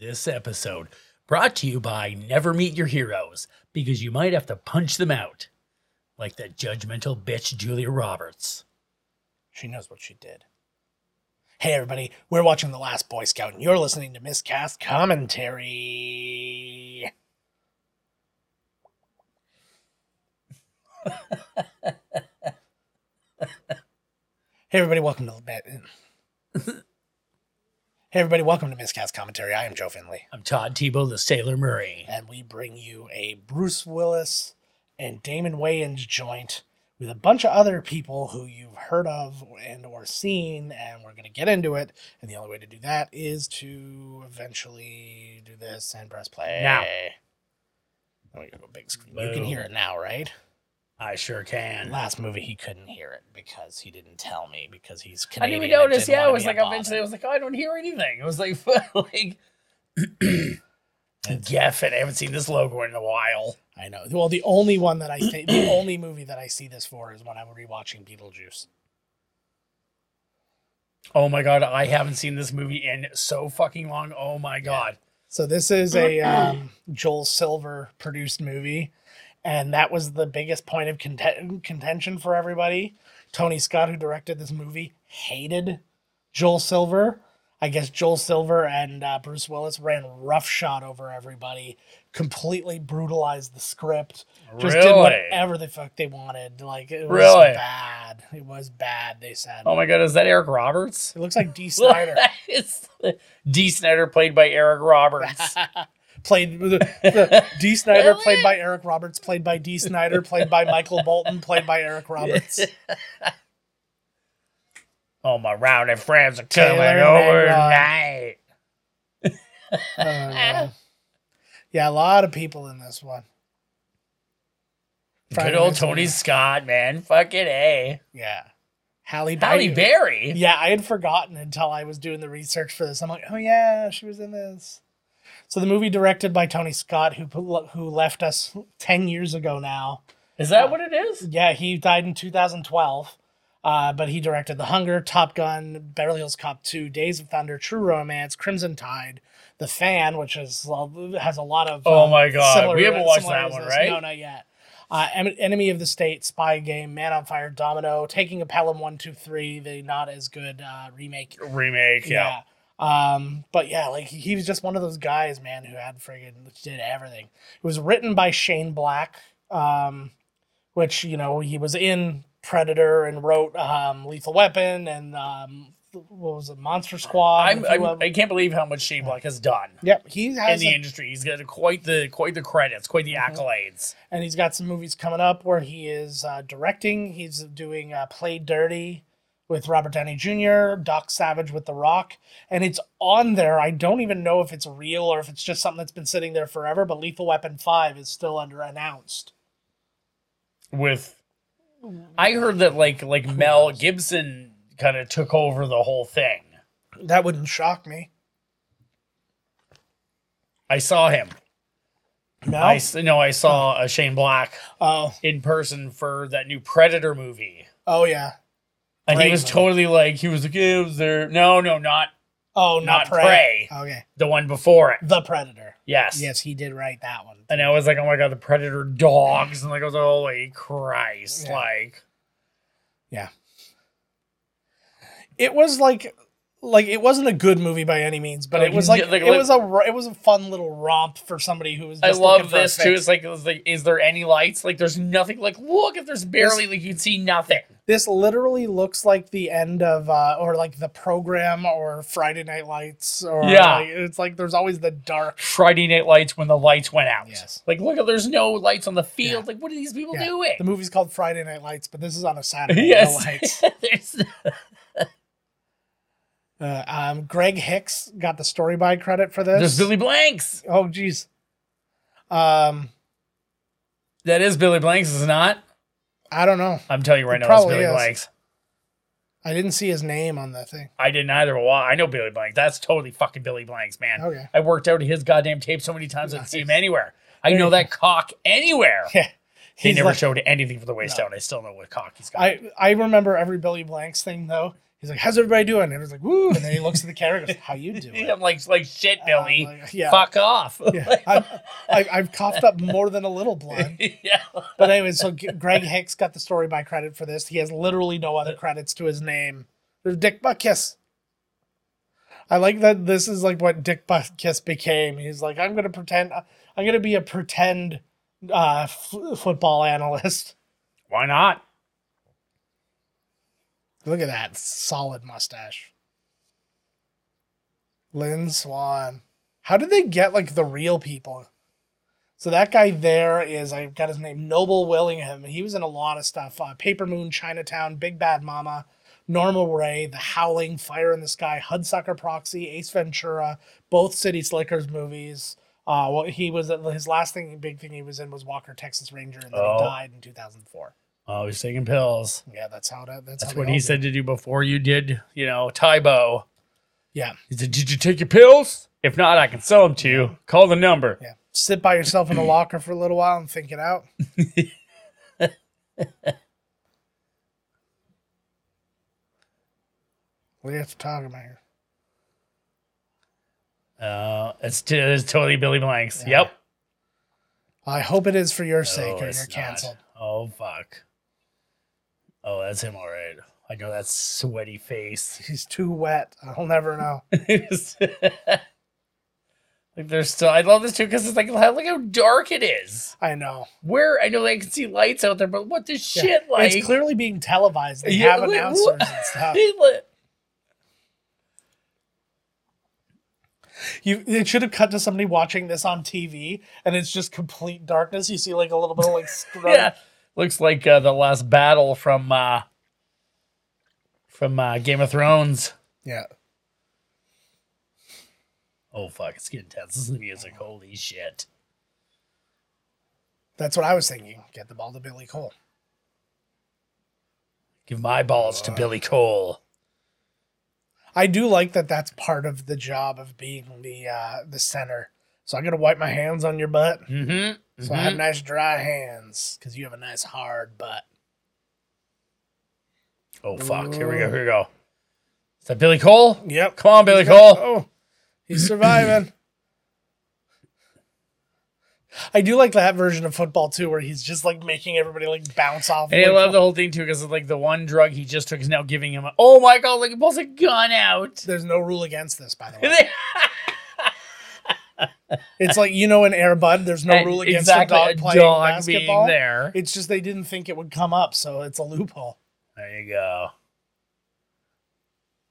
This episode brought to you by Never Meet Your Heroes because you might have to punch them out, like that judgmental bitch Julia Roberts. She knows what she did. Hey, everybody, we're watching The Last Boy Scout, and you're listening to Miscast Commentary. hey, everybody, welcome to the bed. Hey, everybody, welcome to Miscast Commentary. I am Joe Finley, I'm Todd Tebow, the Sailor Murray. and we bring you a Bruce Willis and Damon Wayans joint with a bunch of other people who you've heard of and or seen, and we're going to get into it. And the only way to do that is to eventually do this and press play. Now. We go a big screen. You can hear it now, right? I sure can. Last movie he couldn't hear it because he didn't tell me because he's Canadian. I didn't even notice. didn't Yeah, it was like a bother. eventually I was like, oh, I don't hear anything. It was like, like Geff, and I haven't seen this logo in a while. I know. Well, the only one that I think, the only movie that I see this for is when I'm rewatching Beetlejuice. Oh my god, I haven't seen this movie in so fucking long. Oh my god. So this is a um, Joel Silver produced movie, and that was the biggest point of conten- contention for everybody. Tony Scott, who directed this movie, hated Joel Silver. I guess Joel Silver and uh, Bruce Willis ran roughshod over everybody, completely brutalized the script, just did whatever the fuck they wanted. Like it was Really? bad. It was bad. They said. Oh my god, is that Eric Roberts? It looks like Dee Snider. Dee Snider played by Eric Roberts. played the, the Dee Snider played by Eric Roberts, played by Dee Snider, played by Michael Bolton, played by Eric Roberts. All my rowdy friends are coming over Negron. tonight. Uh, yeah, a lot of people in this one. Friday Good old Tony. Scott, man. Fucking A. Yeah, Halle Halle. Berry. Yeah, I had forgotten until I was doing the research for this. I'm like, oh yeah, she was in this. So the movie directed by Tony Scott, who who left us ten years ago now. Is that what it is? Yeah, he died in 2012. Uh, but he directed The Hunger, Top Gun, Beverly Hills Cop 2, Days of Thunder, True Romance, Crimson Tide, The Fan, which is has a lot of. Oh um, my God, similar- we haven't watched that one, right? No, not yet. Uh, Em- Enemy of the State, Spy Game, Man on Fire, Domino, Taking a Pelham 123, the not as good uh, remake. Remake, yeah. Yeah. Um, but yeah, like he was just one of those guys, man, who had friggin' did everything. It was written by Shane Black, um, which you know he was in Predator and wrote um, Lethal Weapon and um, what was it, Monster Squad. I'm, and a few I'm, I can't believe how much Shane Black has done Yep, he in the a- industry. He's got quite the quite the credits, quite the Mhm. accolades. and he's got some movies coming up where he is uh, directing. He's doing uh, Play Dirty with Robert Downey Jr., Doc Savage with The Rock, and it's on there. I don't even know if it's real or if it's just something that's been sitting there forever. But Lethal Weapon Five is still under announced. With, I heard that like like Mel Gibson kind of took over the whole thing. That wouldn't shock me. I saw him. No. I no, I saw uh, Shane Black Oh. in person for that new Predator movie, Oh yeah. And he Prey was totally like he was like, yeah, it was there. No, no, not Oh, Not not, Prey. Okay. the one before it. The Predator. Yes. Yes, he did write that one. And I was like, oh my god, the Predator dogs, and like I was like, holy Christ, like Yeah. like It was like like it wasn't a good movie by any means, but it was like, like- it was a it was a fun little romp for somebody who was. I love this too. It's like, it's like, is there any lights? Like, there's nothing. Like, look, if there's barely, like, you'd see nothing. This literally looks like the end of, uh, or like the program, or Friday Night Lights, or Yeah. like, it's like there's always the dark. Friday Night Lights when the lights went out. Yes. Like, look, there's no lights on the field. Yeah. Like, what are these people Yeah. doing? The movie's called Friday Night Lights, but this is on a Saturday. No yes. lights. Uh, um, Greg Hicks got the story by credit for this. there's Billy Blanks. Oh, geez. Um, That is Billy Blanks, is it not? I don't know. I'm telling you right It now, it's Billy is. Blanks. I didn't see his name on the thing. I didn't either. Well, I know Billy Blanks. That's totally fucking Billy Blanks, man. Okay. I worked out his goddamn tape so many times I didn't see him anywhere. I know that cock anywhere. Yeah. He never like- showed anything for the waist No. down. I still know what cock he's got. I, I remember every Billy Blanks thing though. He's like, "How's everybody doing?" And was like, "Woo!" And then he looks at the camera, and goes, "How you doing?" I'm like, like shit, Uh, Billy. like, yeah, Fuck off. yeah. I, I, I've coughed up more than a little blood. yeah. But anyway, so Greg Hicks got the story by credit for this. He has literally no other credits to his name. There's Dick Butkus. I like that this is like what Dick Butkus became. He's like, I'm gonna pretend. I'm gonna be a pretend uh, f- football analyst. Why not? Look at that solid mustache. Lynn Swann. How did they get like the real people? So that guy there is I got his name Noble Willingham. He was in a lot of stuff. Uh, Paper Moon, Chinatown, Big Bad Mama, Norma Rae, The Howling, Fire in the Sky, Hudsucker Proxy, Ace Ventura, both City Slickers movies. Uh, what he was his last thing, big thing he was in was Walker Texas Ranger, and then Oh. he died in 2004. Oh, he's taking pills. Yeah, that's how that. That's, That's how what they he all said to do before you did, you know, Tybo. Yeah. He said, Did you take your pills? If not, I can sell them to you. Call the number. Yeah. Sit by yourself in a locker for a little while and think it out. what do you have to talk about here? Uh, it's, t- it's totally Billy Blanks. Yeah. Yep. I hope it is for your sake or you're not. canceled. Oh, fuck. Oh, that's him, all right. I know that sweaty face. He's too wet. I'll never know. like, there's still, I love this too because it's like, look how dark it is. I know. Where, I know they can see lights out there, but what the Yeah. shit like? it's clearly being televised. They Yeah, have announcers what- and stuff. You it should have cut to somebody watching this on TV and it's just complete darkness. You see like a little bit of like scrub. yeah. Looks like uh, the last battle from uh, from uh, Game of Thrones. yeah. Oh fuck, it's getting tense. This is the music. Holy shit. That's what I was thinking. Get the ball to Billy Cole. Give my balls to Billy Cole. I do like that. That's part of the job of being the uh, the center. So I'm gonna wipe my hands on your butt, Mm-hmm. so I have nice dry hands because you have a nice hard butt. Oh fuck, here we go, here we go. Is that Billy Cole? Yep. Come on, Billy He's got- Cole. Oh, he's surviving. I do like that version of football too, where he's just like making everybody like bounce off. And I love the whole thing too, because it's like the one drug he just took is now giving him. A, oh my god! Like he pulls a gun out. There's no rule against this, by the way. It's like you know in Air Bud, there's no And rule against exactly, a dog playing dog basketball. there. It's just they didn't think it would come up, so it's a loophole. There you go.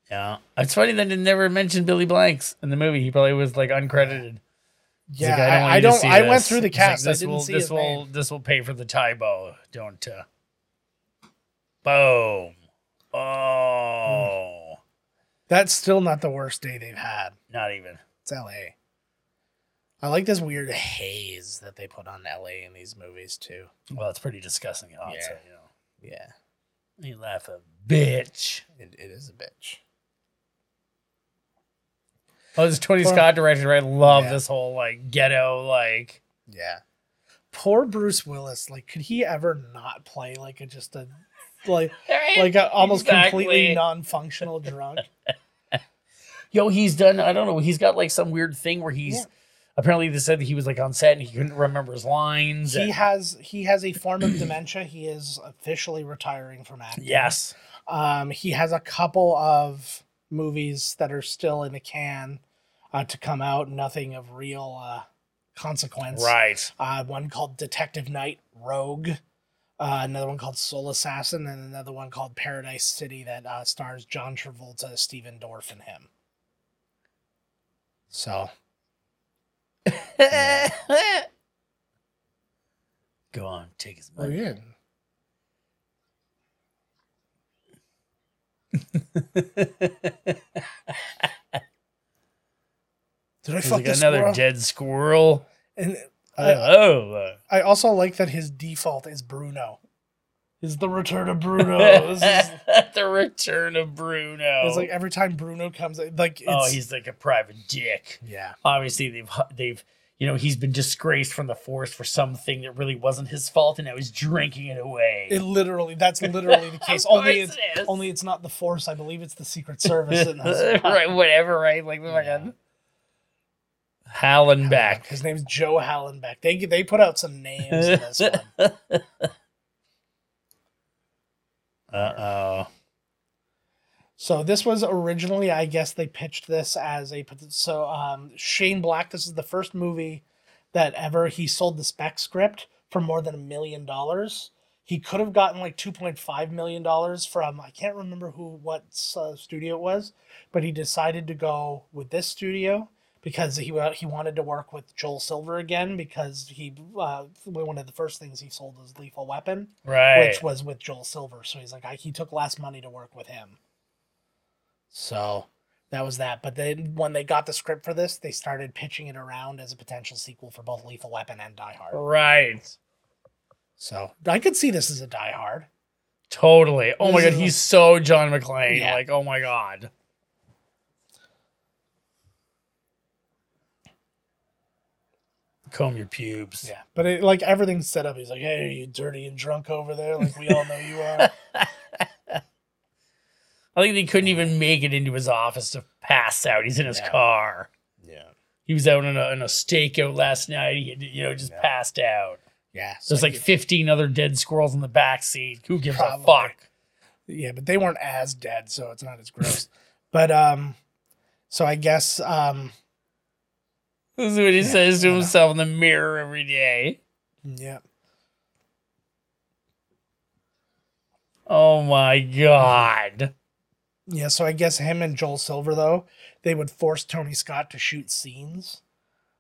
Yeah, it's funny that they never mentioned Billy Blanks in the movie. He probably was like uncredited. Yeah, like, I, want I don't. I went through the He's like, cast. this I didn't will, see this his will, name. this will pay for the Tybo. Don't. Uh... Boom. Oh, That's still not the worst day they've had. not even. It's L.A. I like this weird haze that they put on L.A. in these movies too. Well, it's pretty disgusting. So, Yeah. you know. Yeah, You laugh a bitch. it, it is a bitch. Oh, this Tony Poor- Scott director. I love Yeah. this whole like ghetto like. Yeah. Poor Bruce Willis. Like, could he ever not play like a just a like like a almost Exactly. completely non-functional drunk? Yo, he's done. I don't know. He's got like some weird thing where he's Yeah. Apparently they said that he was like on set and he couldn't remember his lines. he and- has he has a form of dementia. He is officially retiring from acting. yes, Um, he has a couple of movies that are still in the can uh, to come out. Nothing of real uh, consequence. right. Uh, one called Detective Knight Rogue. Uh, another one called Soul Assassin, and another one called Paradise City that uh, stars John Travolta, Stephen Dorff, and him. So Go on, take his Oh money. yeah. Did I fuck like this another squirrel? dead squirrel. And I, oh, I also like that his default is Bruno. Is the return of Bruno? this is, the return of Bruno. it's like every time Bruno comes, like oh, it's, oh, he's like a private dick. yeah, Obviously, they've they've you know, he's been disgraced from the force for something that really wasn't his fault, and now he's drinking it away. It literally, that's literally the case. Only it's it is. only it's not the Force. I believe it's the Secret Service. right, whatever, right? Like the fucking Hallenbeck. His name's Joe Hallenbeck. They they put out some names in this one. Uh oh. So this was originally, I guess they pitched this as a so um, Shane Black. This is the first movie that ever he sold the spec script for more than a million dollars. He could have gotten like two point five million dollars from I can't remember who what uh, studio it was, but he decided to go with this studio because he he wanted to work with Joel Silver again because he uh, one of the first things he sold was Lethal Weapon Right. which was with Joel Silver. So he's like, I, he took less money to work with him. So that was that. But then when they got the script for this, they started pitching it around as a potential sequel for both Lethal Weapon and Die Hard. right. So I could see this as a Die Hard. Totally. Oh my god, he's so John McClane. Yeah. Like, oh my god. Comb your pubes. Yeah. But it, like everything's set up. He's like, hey, are you dirty and drunk over there. Like we all know you are. I think they couldn't even make it into his office to pass out. He's in his Yeah. car. yeah. He was out on a, on a stakeout last night. He, you know, just Yeah. passed out. Yeah. so There's like he- 15 other dead squirrels in the back seat. Who gives Probably. a fuck? yeah, but they weren't as dead, so it's not as gross. but um, so I guess um, This is what he Yeah, says to himself in the mirror every day. yeah. Oh my god. Yeah, so I guess him and Joel Silver though, they would force Tony Scott to shoot scenes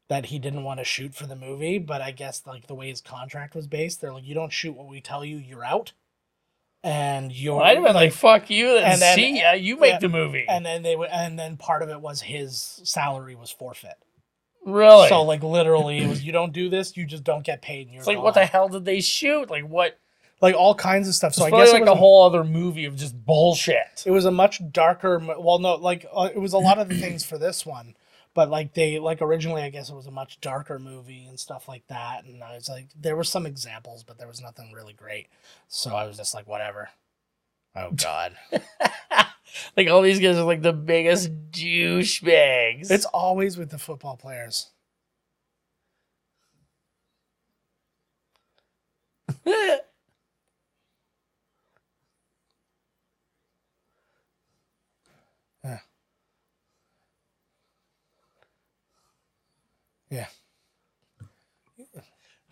that he didn't want to shoot for the movie, but I guess like the way his contract was based, they're like you don't shoot what we tell you, you're out. And you're I'd have been like, fuck you, then And then- see ya. You make yeah, the movie. and then they would and then part of it was his salary was forfeit. Really? So like literally it was you don't do this, you just don't get paid and you're it's like, what the gone. hell did they shoot? Like, what? like all kinds of stuff. So I guess like it was a whole other movie of just bullshit. it was a much darker mo- well no like uh, it was a lot of the things for this one but like they like originally i guess it was a much darker movie and stuff like that and i was like there were some examples but there was nothing really great so i was just like whatever oh god like, all these guys are like the biggest douchebags. it's always with the football players yeah Yeah.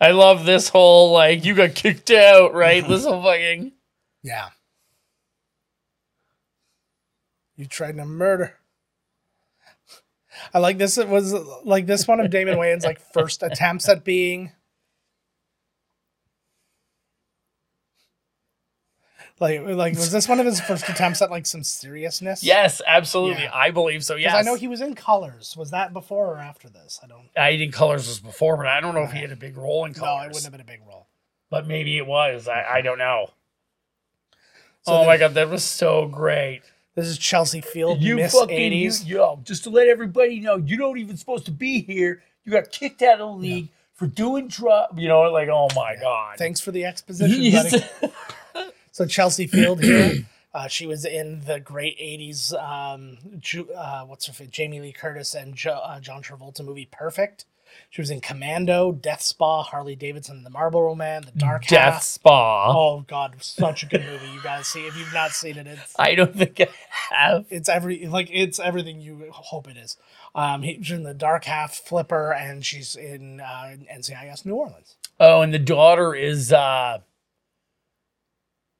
I love this whole, like, you got kicked out, right? this whole fucking. yeah you tried to murder I like this. It was like this one of Damon Wayans' like first attempts at being like like was this one of his first attempts at like some seriousness? Yes, absolutely. Yeah. I believe so. Yes. I know he was in Colors. Was that before or after this? I don't. I think Colors was before, but I don't know if he had a big role in Colors. No, it wouldn't have been a big role. But maybe it was. I, I don't know. So oh my god, that was so great. This is Chelsea Field, You Miss fucking eighties. you- yo, just to let everybody know, you don't even supposed to be here. You got kicked out of the league for doing drug. You know, like oh my god. Thanks for the exposition, buddy. So Chelsea Field here. Uh, she was in the great '80s. Um, uh, what's her face? Jamie Lee Curtis and jo- uh, John Travolta movie Perfect. She was in Commando, Death Spa, Harley Davidson, The Marlboro Man, The Dark Death Half. Spa. Oh God, such a good movie. You gotta see. If you've not seen it, it's I don't think I have. it's every like it's everything you hope it is. Um, he- she's in The Dark Half, Flipper, and she's in uh, NCIS New Orleans. Oh, and the daughter is uh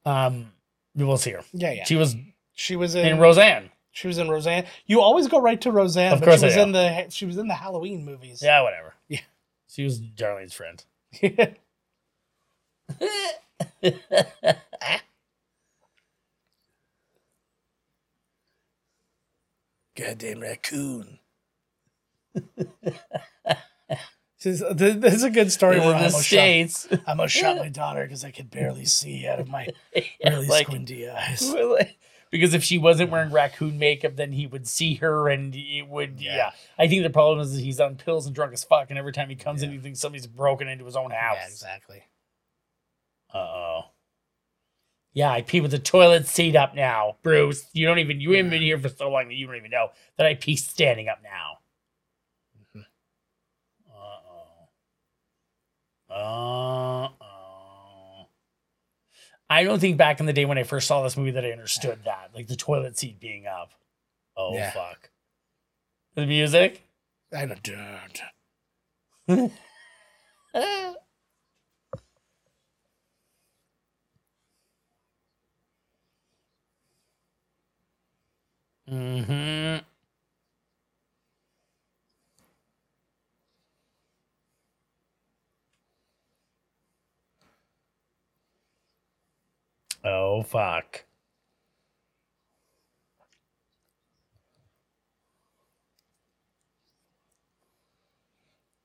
um we'll see her. Yeah, yeah. She was She was in in Roseanne. She was in Roseanne. You always go right to Roseanne. Of course she was in the she was in the Halloween movies. Yeah, whatever. Yeah. She was Darlene's friend. Goddamn raccoon. this, is, a good story where I almost, shot, I almost shot my daughter because I could barely see out of my really like, squinty eyes. because because if she wasn't wearing raccoon makeup, then he would see her and it would. Yeah. Yeah. I think the problem is that he's on pills and drunk as fuck, and every time he comes in, he thinks somebody's broken into his own house. Yeah, exactly. Uh oh. Yeah, I pee with the toilet seat up now, Bruce. You don't even you haven't been here for so long that you don't even know that I pee standing up now. Mhm. Uh oh. Uh. I don't think back in the day when I first saw this movie that I understood that, like the toilet seat being up. Oh Yeah. fuck. The music. I don't. Mm-hmm. Oh fuck.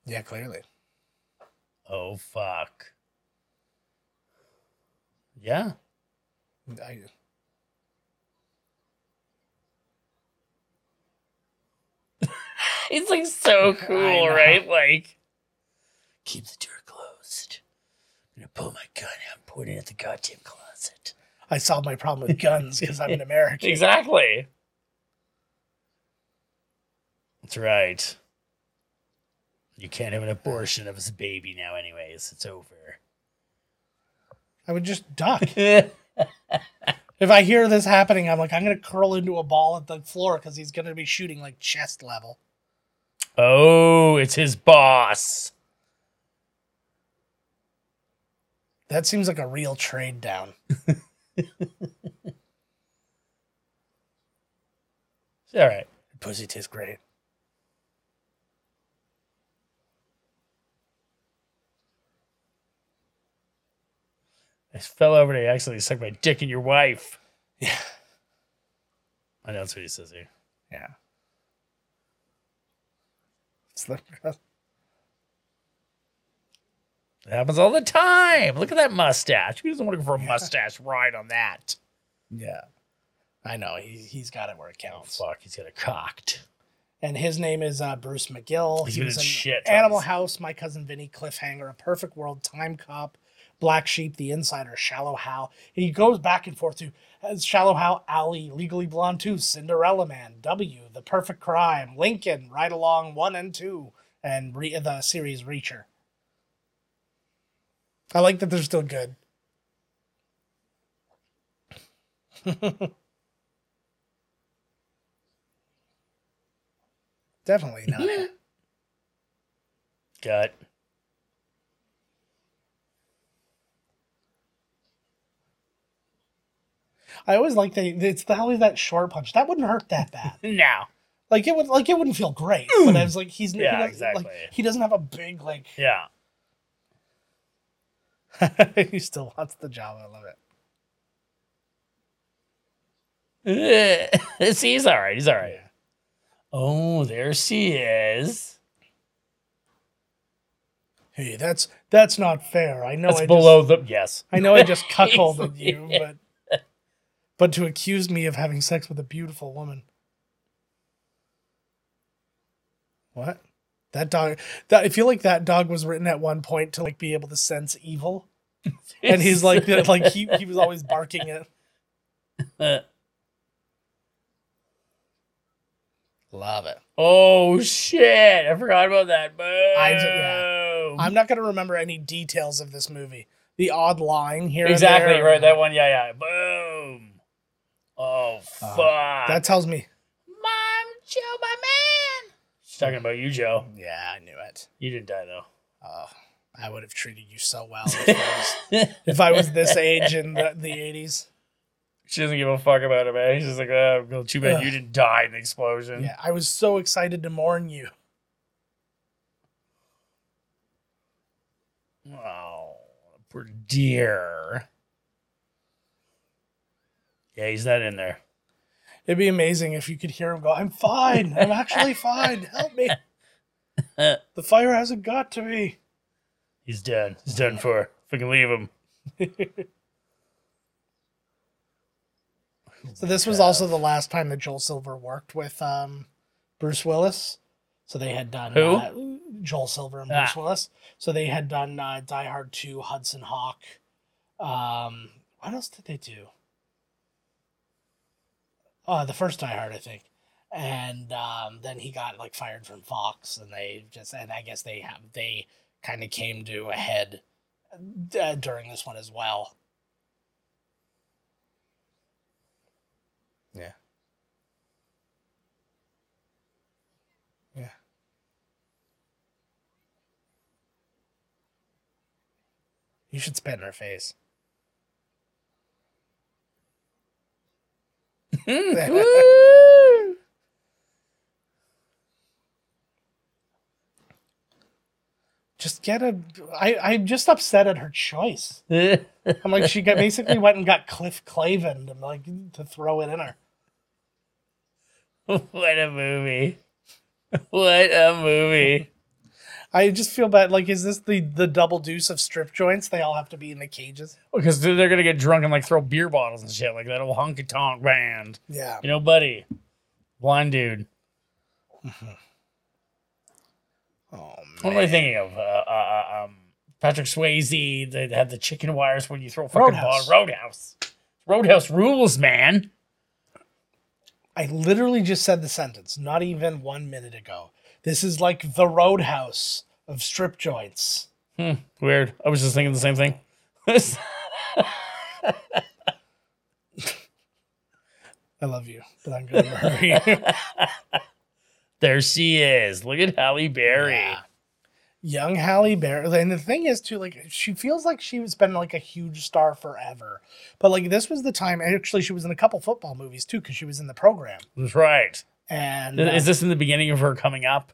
Yeah, clearly. Oh fuck. Yeah. I, It's like so cool, right? Like keep the door closed. I'm gonna pull my gun out and point it at the goddamn closet. I solved my problem with guns because I'm an American. Exactly. That's right. You can't have an abortion of his baby now, anyways. It's over. I would just duck. if I hear this happening, I'm like, I'm gonna curl into a ball at the floor because he's gonna be shooting like chest level. oh, it's his boss. That seems like a real trade down. All right. Pussy tastes great. I fell over and I accidentally sucked my dick in your wife. Yeah. I know that's what he says here. Yeah. It happens all the time. Look at that mustache. Who doesn't want to go for a mustache ride on that? yeah. I know. He, he's got it where it Oh, counts. fuck. He's got it cocked. and his name is uh, Bruce McGill. He's he been was in shit Animal tons. House, My Cousin Vinny, Cliffhanger, A Perfect World, Timecop, Black Sheep, The Insider, Shallow Hal. He goes back and forth to uh, Shallow Hal, Ali, Legally Blonde 2, Cinderella Man, W, The Perfect Crime, Lincoln, Ride Along 1 and 2, and re- the series Reacher. I like that they're still good. Definitely not. Gut. I always like that. It's the always that short punch. That wouldn't hurt that bad. no. Like it would. Like it wouldn't feel great. But I was like, he's Yeah, he exactly. Like, he doesn't have a big like. Yeah. he still wants the job. I love it. See, he's all right. He's all right. Yeah. Oh, there she is. Hey, that's that's not fair. I know. That's I below Just, the. Yes. I know. I just cuckolded you, but but to accuse me of having sex with a beautiful woman. What? That dog. That I feel like that dog was written at one point to like be able to sense evil, and he's like like he he was always barking at. Love it. oh, shit. I forgot about that. Boom. yeah. I'm not gonna remember any details of this movie. The odd line here. exactly there, right. That one. Yeah, yeah. Boom. Oh, uh, fuck. That tells me. Mom, Joe, my man. She's talking about you, Joe. Yeah, I knew it. You didn't die, though. Oh, I would have treated you so well if I was, if I was this age in the, the 80s. She doesn't give a fuck about it, man. She's just like, oh, well, too bad Ugh. you didn't die in the explosion. Yeah, I was so excited to mourn you. Oh, poor dear. Yeah, he's not in there. It'd be amazing if you could hear him go, I'm fine. I'm actually fine. Help me. The fire hasn't got to me. He's done. He's done for. If we can leave him. So this was also the last time that Joel Silver worked with um, Bruce Willis. So they had done Who? Uh, Joel Silver and Bruce Ah. Willis. So they had done uh, Die Hard Two, Hudson Hawk. Um, what else did they do? Uh, the first Die Hard, I think. And um, then he got like fired from Fox, and they just and I guess they have they kind of came to a head uh, during this one as well. Yeah. Yeah. You should spit in her face. Just get a. I, I'm just upset at her choice. I'm like, she got basically went and got Cliff Clavin to like to throw it in her. What a movie. What a movie. I just feel bad. Like, is this the the double deuce of strip joints? They all have to be in the cages. Because they're going to get drunk and like throw beer bottles and shit like that old honky tonk band. Yeah. You know, buddy. Blind dude. Oh man. What am I thinking of? Uh, uh, uh, um, Patrick Swayze. They had the chicken wires when you throw fucking Roadhouse. ball. Roadhouse. Roadhouse rules, man. I literally just said the sentence not even one minute ago. This is like the roadhouse of strip joints. Hmm, weird. I was just thinking the same thing. I love you, but I'm going to murder you. there she is. Look at Halle Berry. Yeah. Young Halle Berry, and the thing is too, like she feels like she's been like a huge star forever, but like this was the time. Actually, she was in a couple football movies too, because she was in the program. That's right. And uh, Is this in the beginning of her coming up?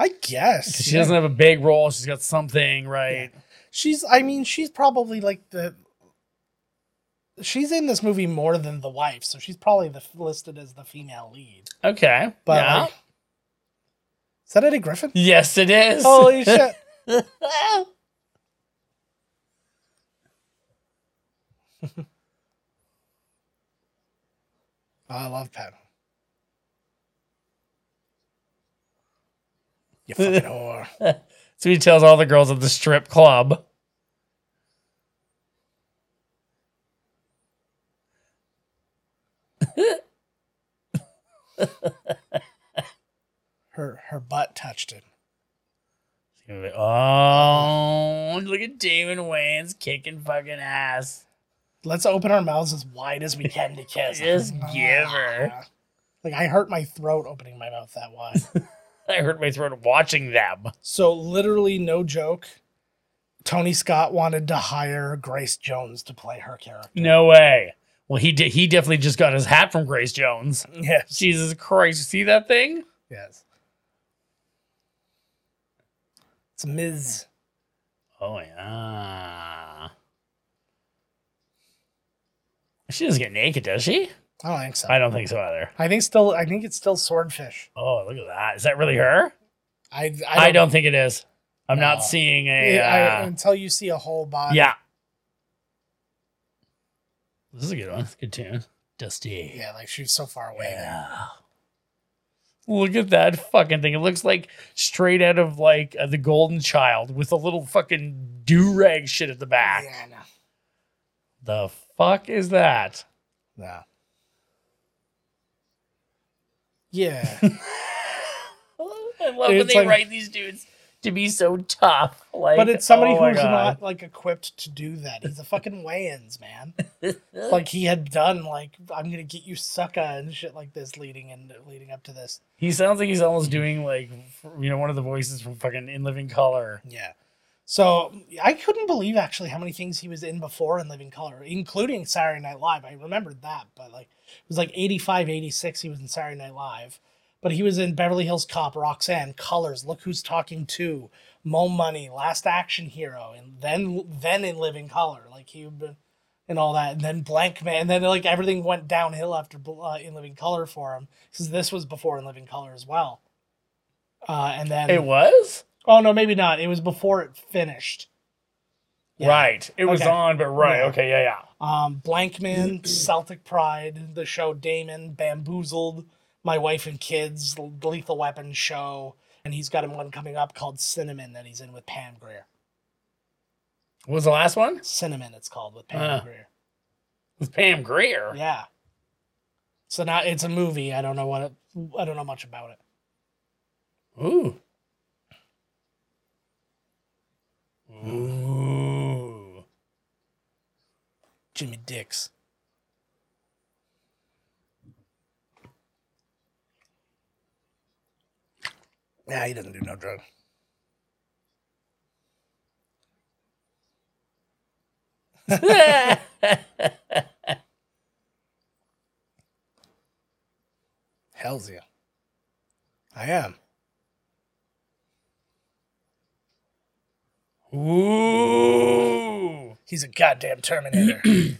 I guess She yeah. doesn't have a big role. She's got something, right? She's. I mean, she's probably like the. She's in this movie more than the wife, so she's probably the listed as the female lead. Okay. But yeah. like, is that Eddie Griffin? yes, it is. Holy shit! I love Pat. You fucking whore. so he tells all the girls at the strip club. Her her butt touched it. Oh, look at Damon Wayans kicking fucking ass. Let's open our mouths as wide as we can to kiss. Just give her. Like I hurt my throat opening my mouth that wide. I hurt my throat watching them. so literally, no joke. Tony Scott wanted to hire Grace Jones to play her character. No way. Well, he did. He definitely just got his hat from Grace Jones. Yes. Jesus Christ! You see that thing? Yes. It's Ms. Oh yeah. She doesn't get naked, does she? I don't think so. I don't think so either. I think still. I think it's still Swordfish. Oh, look at that. Is that really her? I. I don't, I don't, think it is. I'm No. not seeing a. I- I- uh, until you see a whole body. yeah. This is a good one. Good tune. Dusty. Yeah, like she's so far away. Yeah. Look at that fucking thing. It looks like straight out of like uh, the Golden Child with a little fucking do rag shit at the back. Yeah, I know. The fuck is that? No. Yeah. I love when they like- write these dudes to be so tough. Like, but it's somebody oh who's God. not like equipped to do that. He's a fucking Wayans, man. like he had done like I'm gonna get you sucker and shit like this leading and leading up to this. He sounds like he's almost doing like you know one of the voices from fucking In Living Color. Yeah. So I couldn't believe actually how many things he was in before in Living Color, including Saturday Night Live. I remembered that, but like it was like 85, 86, he was in Saturday Night Live. But he was in Beverly Hills Cop, Roxanne, Colors, Look Who's Talking Too, Mo Money, Last Action Hero, and then then in Living Color, like he had been and all that, and then Blankman, and then like everything went downhill after uh, in Living Color for him because this was before in Living Color as well. Uh, and then It was Oh no, maybe not. It was before it finished. Yeah. right. It was Okay. on, but right. Yeah. Okay, yeah, yeah. Um, Blankman, Celtic Pride, the show Damon, Bamboozled, My Wife and Kids, the Lethal Weapon show, and he's got one coming up called Cinnamon that he's in with Pam Grier. What was the last one? Cinnamon, it's called with Pam. Grier. With Pam Grier. Yeah. So now it's a movie. I don't know what it, I don't know much about it. Ooh. Ooh. Jimmy Dix. Yeah, he doesn't do no drug. Hell's yeah. I am. Ooh. He's a goddamn Terminator.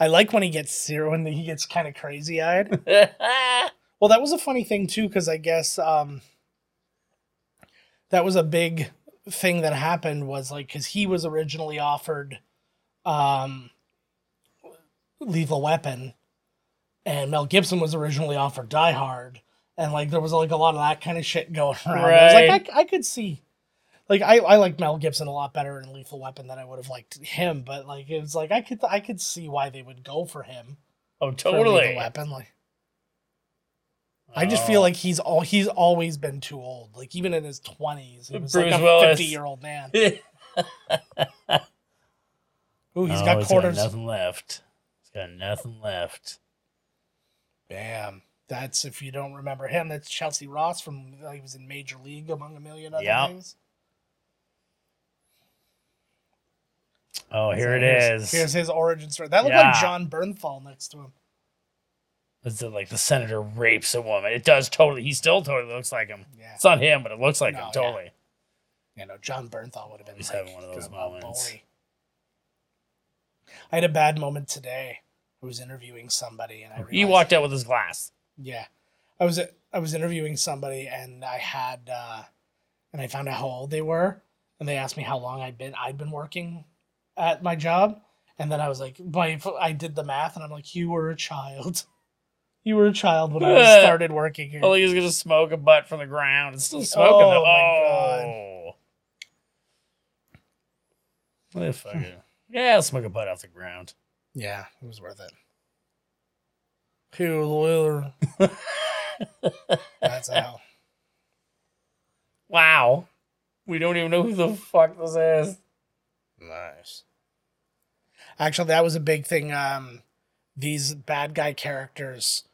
I like when he gets zero when he gets kind of crazy eyed. Well, that was a funny thing too, because I guess um, that was a big thing that happened was like because he was originally offered um, Lethal Weapon, and Mel Gibson was originally offered Die Hard, and like there was like a lot of that kind of shit going around. I was like, Right. I, I could see. Like I, I like Mel Gibson a lot better in Lethal Weapon than I would have liked him, but like it was like I could I could see why they would go for him oh, totally. Weapon. Like I just feel Oh. like he's all he's always been too old. Like even in his twenties, he was Bruce like a Willis. fifty year old man. Ooh, he's Oh, got quarters. nothing left. He's got nothing left. Bam. That's if you don't remember him. That's Chelcie Ross from he was in Major League among a million other Yeah. things. Oh, here So it here's- is. Here's his origin story. That looked like Jon Bernthal next to him. Is it like the senator rapes a woman. It does totally. He still totally looks like him. Yeah. It's not him, but it looks like No, him yeah. totally. You know, Jon Bernthal would have been He's like, having one of those "Oh, moments." boy." I had a bad moment today. I was interviewing somebody and I He walked out with his glass. Yeah, I was I was interviewing somebody and I had uh, and I found out how old they were and they asked me how long I'd been I'd been working at my job and then I was like, my I did the math and I'm like, you were a child, you were a child when I started working here. Oh, he's gonna smoke a butt from the ground. and still smoking. Oh, though. my oh. What if I Yeah, I'll smoke a butt off the ground. Yeah, it was worth it. Here, Lawyer. That's how. Wow. We don't even know who the fuck this is. Nice. Actually, that was a big thing. Um, these bad guy characters.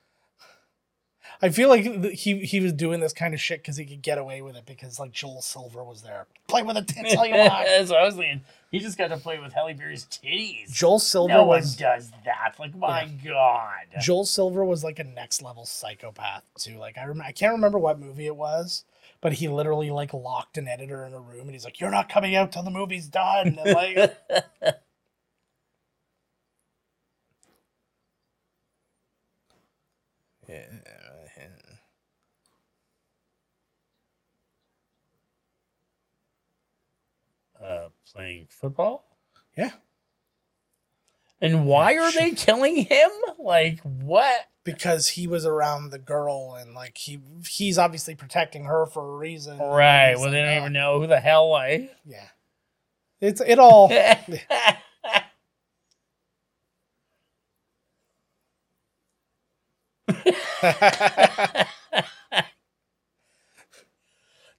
I feel like he he was doing this kind of shit because he could get away with it because like Joel Silver was there. Play with the tits all you want. That's what I was thinking. He just got to play with Halle Berry's titties. Joel Silver no one does that. Like, my God. Joel Silver was like a next level psychopath too. Like I rem- I can't remember what movie it was, but he literally like locked an editor in a room and he's like, "You're not coming out till the movie's done." And like, uh, playing football? yeah, And why are they killing him? Like, what? Because he was around the girl and like he he's obviously protecting her for a reason. Right. Well, they don't "Oh." even know who the hell, like. Yeah, it's it all.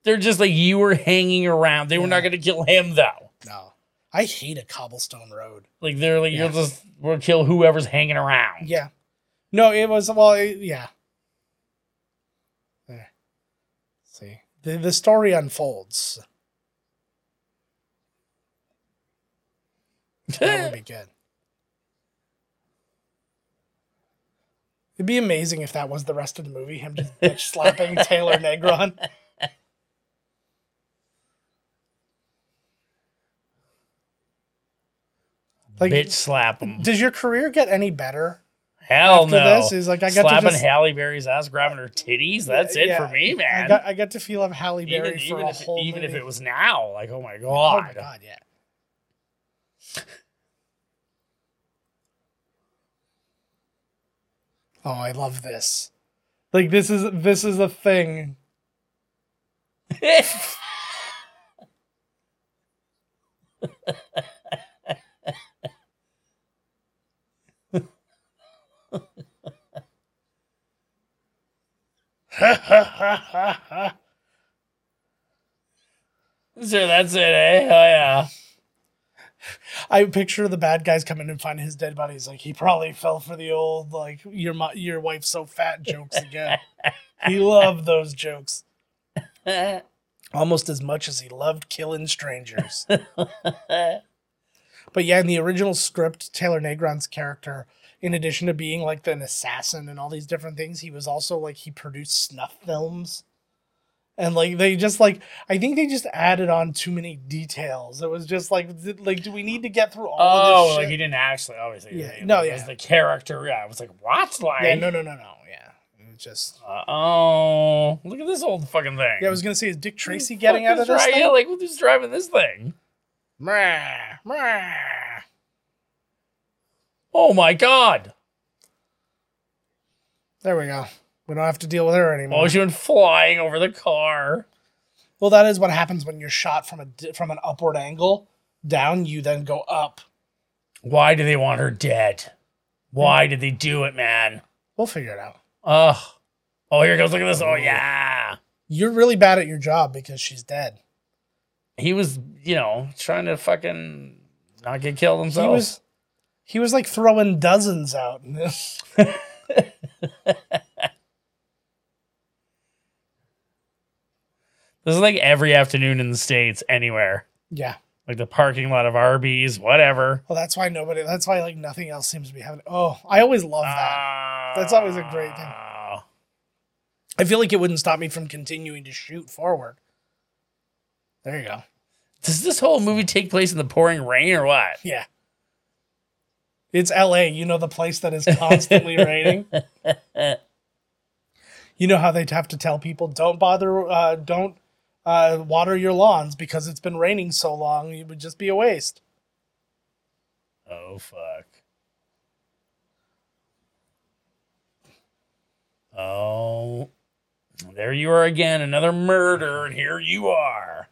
They're just like, you were hanging around. They were not going to kill him, though. no, I hate a cobblestone road. Like, they're like, Yeah. you'll just, we'll kill whoever's hanging around. Yeah. No, it was well, it- yeah. There. See, the the story unfolds. That would be good. It'd be amazing if that was the rest of the movie. Him just bitch slapping Taylor Negron. Like, Bitch slap him. does your career get any better Hell after no. this is like I got slapping to just, Halle Berry's ass, grabbing her titties. That's yeah, it for me, man. I got, I got to feel of Halle Berry even, for even a if, whole even movie. if it was now. Like, oh my god. Oh my god, yeah. oh, I love this. Like this is this is a thing. so that's it, eh? Oh yeah. I picture the bad guys coming and finding his dead body. He's like, he probably fell for the old like your mo- your wife's so fat jokes again. he loved those jokes almost as much as he loved killing strangers. but yeah, in the original script, Taylor Negron's character, in addition to being like an assassin and all these different things, he was also like he produced snuff films. And like they just like I think they just added on too many details. It was just like like do we need to get through all of Oh, like he didn't actually. Obviously, Yeah, no, no, yeah. yeah. The character, yeah. I was like, what? Like, yeah, no, no, no, no. Yeah, it just Uh, oh, look at this old fucking thing. yeah. I was gonna say is Dick Tracy getting out of is this dri- thing? Yeah, like who's driving this thing? Meh, meh. Oh my god! There we go. We don't have to deal with her anymore. Oh, she went flying over the car. Well, that is what happens when you're shot from a from an upward angle down. You then go up. Why do they want her dead? Why did they do it, man? We'll figure it out. Ugh. Oh, here it goes. Look at this. Oh yeah. You're really bad at your job because she's dead. He was, you know, trying to fucking not get killed He himself. was he was like throwing dozens out. in this. This is like every afternoon in the states, anywhere, yeah. like the parking lot of Arby's, whatever. Well, that's why nobody. That's why like nothing else seems to be happening. Oh, I always love that. That's always a great thing. I feel like it wouldn't stop me from continuing to shoot forward. There you go. Does this whole movie take place in the pouring rain or what? Yeah. It's LA, you know, the place that is constantly raining. You know how they'd have to tell people don't bother, uh, don't uh, water your lawns because it's been raining so long, it would just be a waste. Oh fuck. Oh, there you are again, another murder, and here you are.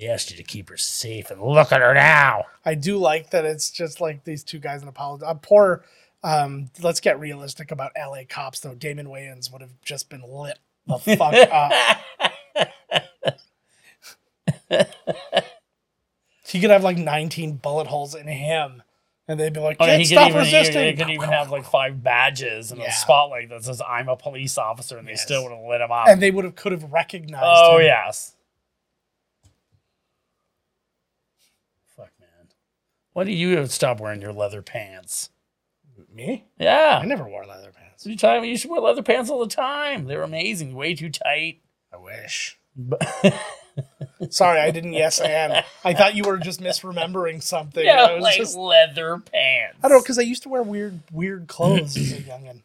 They asked you to keep her safe, and look at her now. I do like that it's just like these two guys in a pile. Uh, poor, um, let's get realistic about LA cops though. Damon Wayans would have just been lit the fuck up. He could have like 19 bullet holes in him, and they'd be like, Oh, "Can't he stop even, resisting." He could even have like five badges and Yeah. a spotlight that says "I'm a police officer," and they Yes. still would have lit him up. and they would have could have recognized. oh him. yes. Fuck man, why do you stop wearing your leather pants? me. Yeah, I never wore leather pants. you time you should wear leather pants all the time. They're amazing, way too tight. I wish. But Sorry, I didn't. Yes, and I thought you were just misremembering something. yeah, I was like just. leather pants. I don't know because I used to wear weird, weird clothes as a youngin.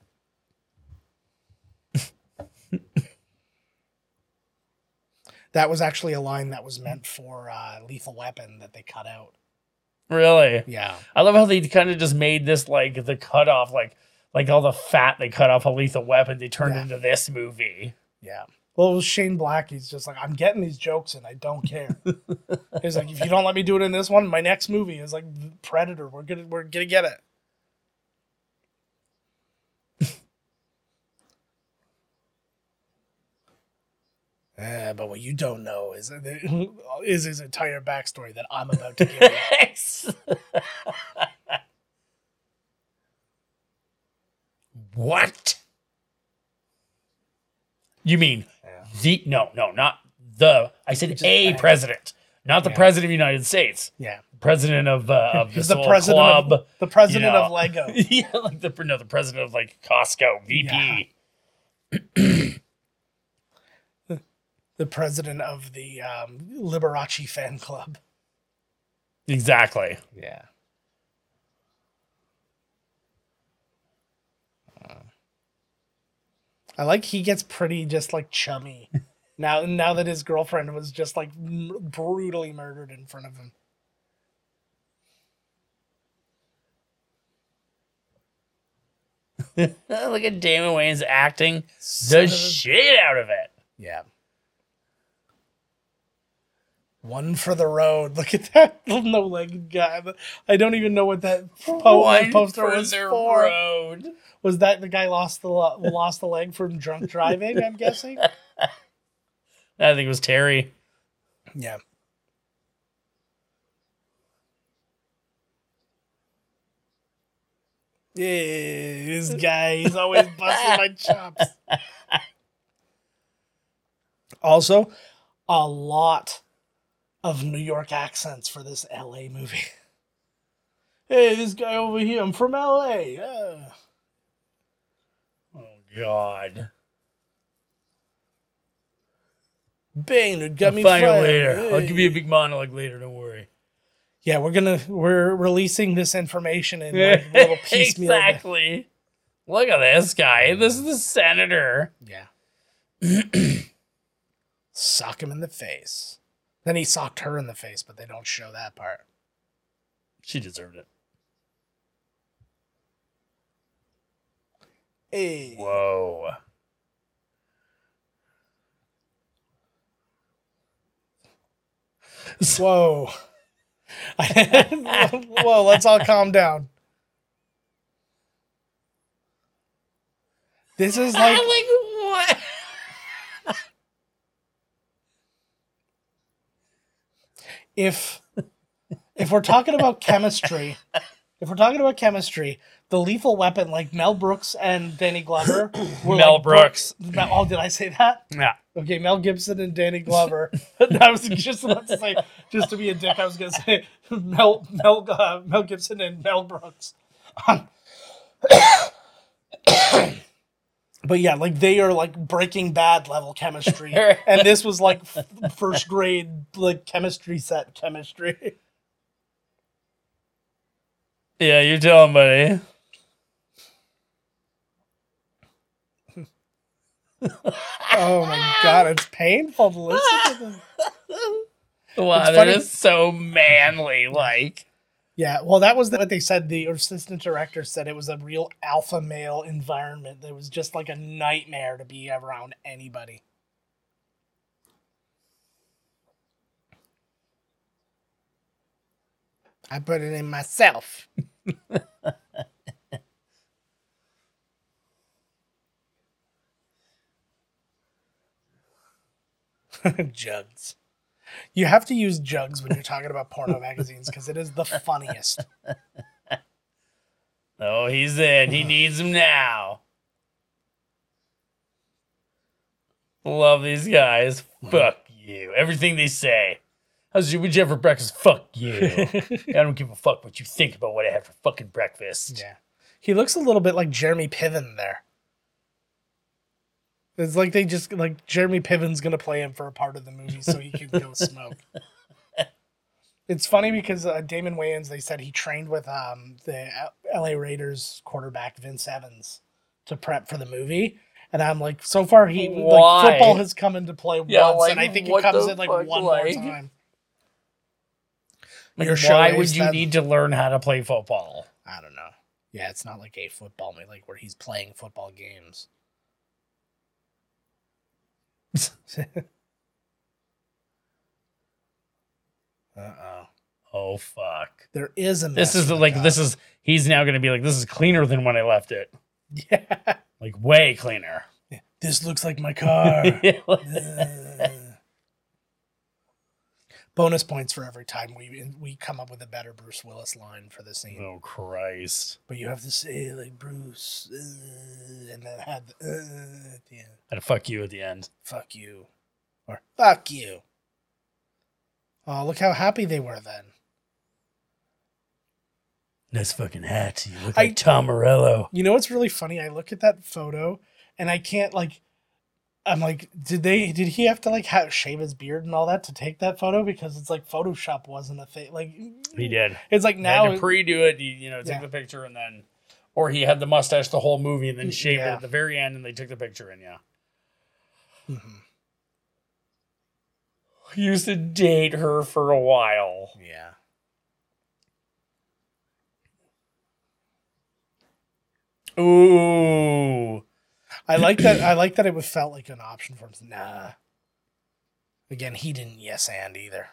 that was actually a line that was meant for uh, Lethal Weapon that they cut out. Really, Yeah, I love how they kind of just made this like the cutoff, like like all the fat they cut off a lethal weapon, they turned Yeah. into this movie. yeah. Well, it was Shane Black. He's just like, I'm getting these jokes and I don't care. He's like, if you don't let me do it in this one, my next movie is like Predator. We're gonna, we're gonna get it. Eh, but what you don't know is is his entire backstory that I'm about to give you. what? You mean Yeah. the no, no, not the I said Just a president, not the Yeah. president of the United States. Yeah, President of uh, of this the president club. of the president know. of Lego. yeah, like the no, the president of like Costco, VP. the president of the um, Liberace fan club. Exactly. Yeah. I like he gets pretty just like chummy now. Now that his girlfriend was just like m- brutally murdered in front of him. Look at Damon Wayans acting Son the of a- shit out of it. Yeah. One for the road. Look at that no legged guy. I don't even know what that, po- poster was for. road. Was that the guy lost the lost the leg from drunk driving? I'm guessing. I think it was Terry. Yeah. Yeah, this guy, he's always busting my chops. Also, a lot of New York accents for this LA movie. Hey, this guy over here, I'm from LA. Yeah. Oh God. Baynard got I'll me find you fired. later. I'll give you a big monologue later. Don't worry. Yeah, we're gonna we're releasing this information in like little piecemeal. exactly. Look at this guy. This is the senator. Yeah. Sock him in the face. Then he socked her in the face, but they don't show that part. She deserved it. Hey. Whoa. Whoa. Whoa, let's all calm down. This is like like what? If if we're talking about chemistry, if we're talking about chemistry, the lethal weapon like Mel Brooks and Danny Glover were Mel like bro- Brooks. Mel- oh, did I say that? Yeah. Okay, Mel Gibson and Danny Glover. I was just about to say, just to be a dick, I was gonna say Mel Mel uh, Mel Gibson and Mel Brooks. Um, but yeah, like they are like Breaking Bad level chemistry, and this was like f- first grade like chemistry set chemistry. Yeah, you tell him, buddy. Oh my god, it's painful to listen to them. Wow, It's that funny- is so manly. Like, Yeah, well, that was what they said. The assistant director said it was a real alpha male environment. It was just like a nightmare to be around anybody. I put it in myself. jugs. You have to use jugs when you're talking about porno magazines because it is the funniest. oh, he's in. He needs him now. Love these guys. Fuck you. Everything they say. How's you? What'd you have for breakfast? Fuck you. I don't give a fuck what you think about what I had for fucking breakfast. Yeah. He looks a little bit like Jeremy Piven there. It's like they just like Jeremy Piven's gonna play him for a part of the movie so he can go smoke. It's funny because uh, Damon Wayans, they said he trained with um, the LA Raiders quarterback Vince Evans to prep for the movie. And I'm like, so far he Why? like football has come into play Yeah, once, like, and I think it comes in like one like? more time. Like, Your why would you that- need to learn how to play football? I don't know. Yeah, it's not like a football like where he's playing football games. uh oh. Oh fuck. There is a. This is like this is he's now gonna be like this is cleaner than when I left it. Yeah. Like way cleaner. This looks like my car. Bonus points for every time we we come up with a better Bruce Willis line for the scene. oh Christ. But you have to say like Bruce, uh, and then have the, uh, at the end. And fuck you at the end. Fuck you, or fuck you. Oh, look how happy they were then. Nice fucking hat. You look I- like Tom Morello. You know what's really funny? I look at that photo and I can't like. I'm like, did they? Did he have to like have, shave his beard and all that to take that photo? Because it's like Photoshop wasn't a thing. Like He did. It's like Now now. had to pre-do it. You, you know, take Yeah. the picture and then, or he had the mustache the whole movie and then shaved it at the very end and they took the picture and yeah. Mhm. He used to date her for a while. Yeah. Ooh. I like that. I like that it was felt like an option for him. Nah. Again, he didn't yes and either.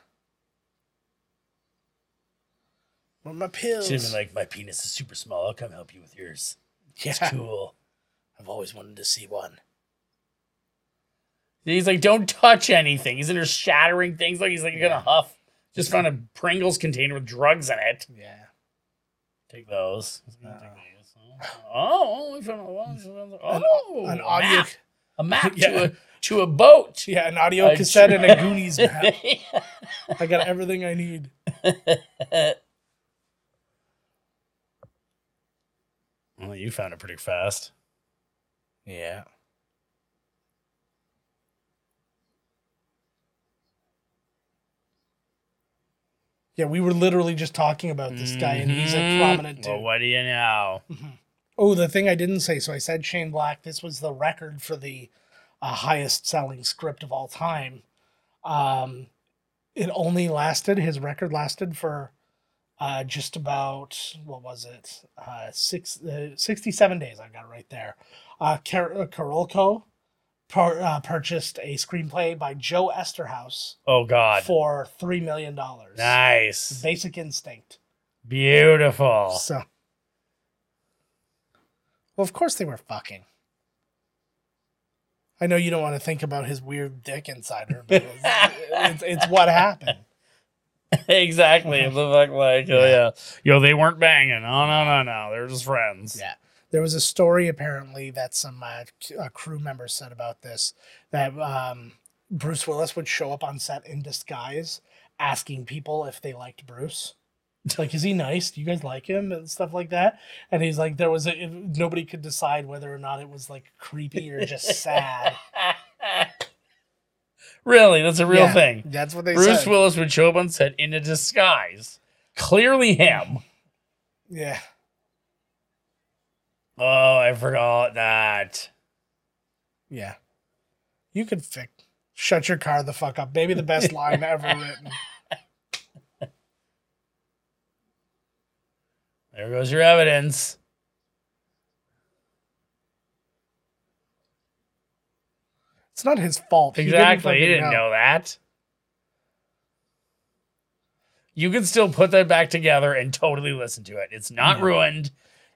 What my pills? Should have been like, my penis is super small. I'll come help you with yours. yeah, It's cool. I've always wanted to see one. He's like, don't touch anything. He's in there shattering things like he's like gonna huff. Just found a Pringles container with drugs in it. Yeah. Take those. Oh, we found a, oh, An a audio. map. A map Yeah. to a to a boat. Yeah, an audio A cassette tr- and a Goonies map. I got everything I need. well, you found it pretty fast. Yeah. Yeah, we were literally just talking about this guy, and he's a Mhm. prominent Well, dude. what do you know? Oh, the thing I didn't say. So I said Shane Black. This was the record for the uh, highest selling script of all time. Um, it only lasted. His record lasted for uh, just about what was it? Uh, six uh, sixty-seven days. I got it right there. Uh, Car- uh, Carolco pur- uh, purchased a screenplay by Joe Eszterhas Oh God, for three million dollars. nice, Basic Instinct. beautiful. So, well, of course they were fucking. I know you don't want to think about his weird dick insider, but it's, it's, it's what happened. exactly. It looked like like oh yeah, yo, they weren't banging. Oh no no no, they're just friends. Yeah. There was a story apparently that some uh, uh, crew members said about this that um, Bruce Willis would show up on set in disguise, asking people if they liked Bruce. Like, is he nice? Do you guys like him and stuff like that? And he's like, there was a nobody could decide whether or not it was like creepy or just sad. really, that's a real Yeah, thing. That's what they Bruce said. Willis would show up on set in a disguise. Clearly him. Yeah. Oh, I forgot that. Yeah. You could fix shut your car the fuck up. Maybe the best line ever written. There goes your evidence. It's not his fault. He didn't Exactly. He didn't know that. You can still put that back together and totally listen to it. It's not Yeah. ruined.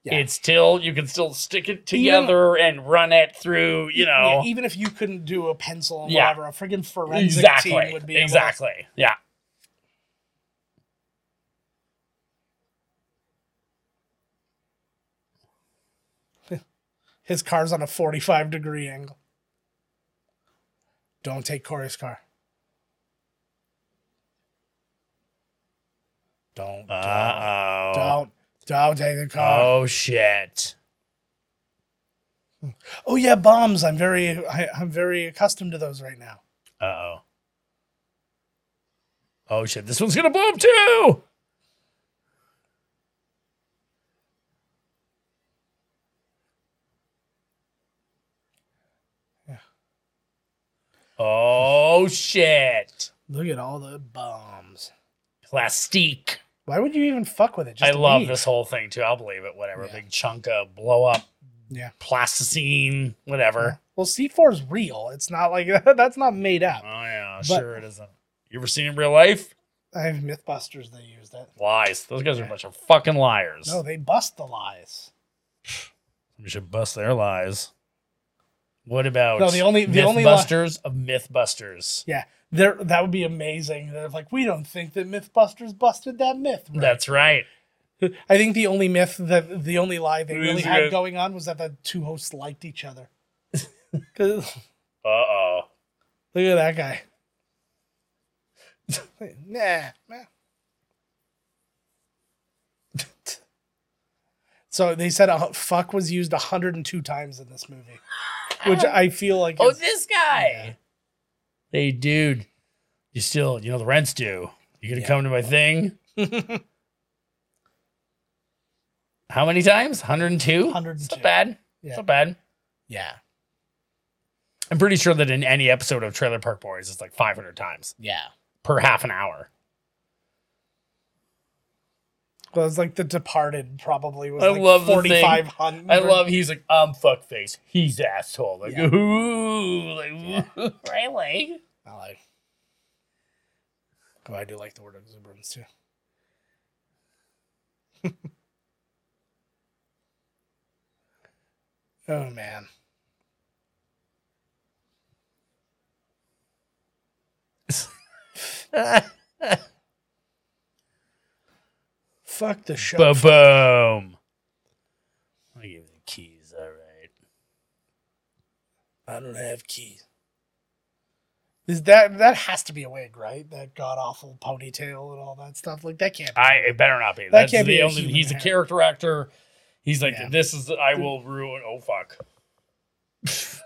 Yeah. It's still you can still stick it together and run it through, you know. Yeah, even if you couldn't do a pencil and Yeah. whatever, a friggin' forensic exactly. team would be able to- exactly. Yeah. His car's on a 45 degree angle. Don't take Corey's car. Don't. Uh oh. Don't. Don't take the car. Oh shit. Oh yeah, bombs. I'm very. I, I'm very accustomed to those right now. Uh oh. Oh shit. This one's gonna blow up too. Oh shit. Look at all the bombs. Plastique. Why would you even fuck with it? I love this whole thing too. I'll believe it. Whatever. Yeah. Big chunk of blow up Yeah. plasticine, whatever. Well, C4 is real. It's not like that's not made up. Oh yeah, But- sure it isn't. You ever seen it in real life? I have MythBusters. They used it. Lies. Those guys are a bunch of fucking liars. No, they bust the lies. We should bust their lies. What about No, the only- the only li- Mythbusters of Mythbusters? Yeah, there. That would be amazing. They're like, we don't think that MythBusters busted that myth. Right? That's right. I think the only myth that the only lie they really had good? going on was that the two hosts liked each other. Uh oh. look at that guy. nah, nah. so they said a fuck was used 102 times in this movie, which I feel like Oh, is- this guy. Yeah. Hey, dude. You still, you know, the rent's due. You gonna Yeah. come to my thing? How many times? 102? 102. It's not bad. Yeah. It's not bad. yeah, I'm pretty sure that in any episode of Trailer Park Boys, it's like 500 times yeah. per half an hour. Well, was like The Departed probably was I like love 4,500. I love he's like, um, I'm fuckface. He's asshole. Like, Yeah. ooh, like, ooh, really? I like. Oh, I do like the word exuberance too. oh man. Fuck the show. Ba boom. I'll give you the keys. All right. I don't have keys. Is that that has to be a wig, right? That god awful ponytail and all that stuff. Like that can't be. I it better not be. That That's can't the be only. human He's a character actor. He's like, Yeah. this is. I will ruin. Oh fuck.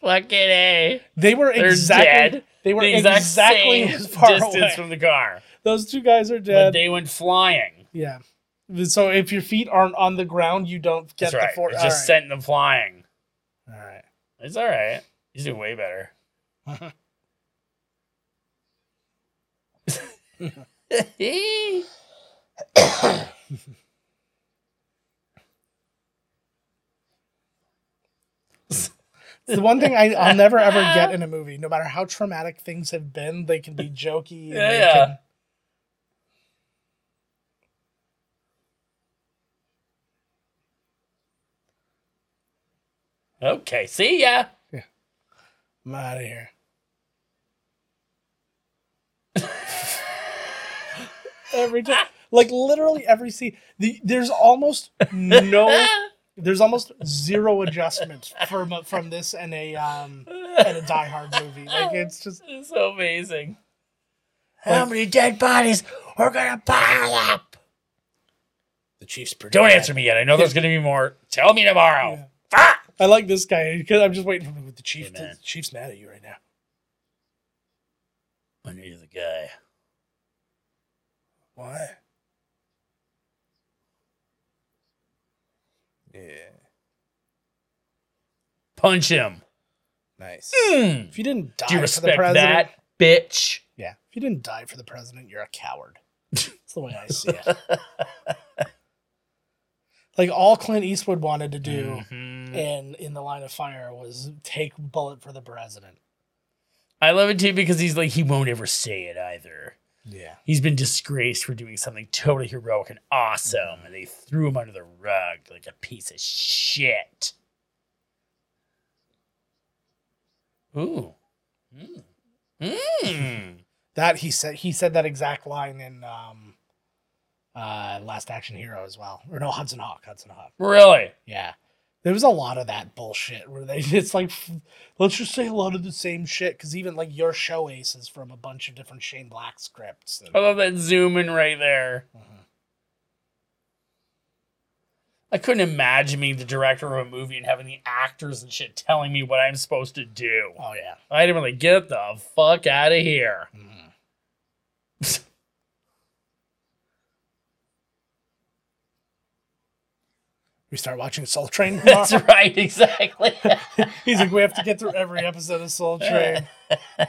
Fucking a. they were They're exactly dead. they were The exact exactly same as far distance away. from the car, Those two guys are but dead. they went flying. yeah. So if your feet aren't on the ground, you don't get That's right. the force. It just sent them flying. All right. It's all right. He's doing way better. the one thing I, I'll never ever get in a movie, no matter how traumatic things have been, they can be jokey. Yeah, they yeah. can- okay. See ya. Yeah. I'm out of here. every time, like literally every scene, the, there's almost no, there's almost zero adjustment from from this and a um and a Die Hard movie. Like it's just It's so amazing. How many dead bodies are gonna pile up? the Chiefs. Don't answer me yet. I know there's gonna be more. Tell me tomorrow. Yeah. Fuck. I like this guy because I'm just waiting for the Chief. Hey, man. the Chief's mad at you right now. I know you're the guy. Why? Yeah, Punch him. nice. Mm. If you didn't die Do you for the president, that, bitch? yeah. If you didn't die for the president, you're a coward. That's the way I see it. like all Clint Eastwood wanted to do Mhm. in in the line of fire was take bullet for the president. I love it too because he's like he won't ever say it either. Yeah. He's been disgraced for doing something totally heroic and awesome, and they threw him under the rug like a piece of shit. Ooh. Mm. Mm. That he said he said that exact line in um uh Last Action Hero as well. Or no, Hudson Hawk, Hudson Hawk. Really? Yeah. There was a lot of that bullshit where they it's like let's just say a lot of the same shit because even like your show ace is from a bunch of different Shane Black scripts. And, I love that zoom in right there. I couldn't imagine being the director of a movie and having the actors and shit telling me what I'm supposed to do. Oh yeah. I didn't really get the fuck out of here. Mhm. We start watching Soul Train. That's right, exactly. He's like, we have to get through every episode of Soul Train.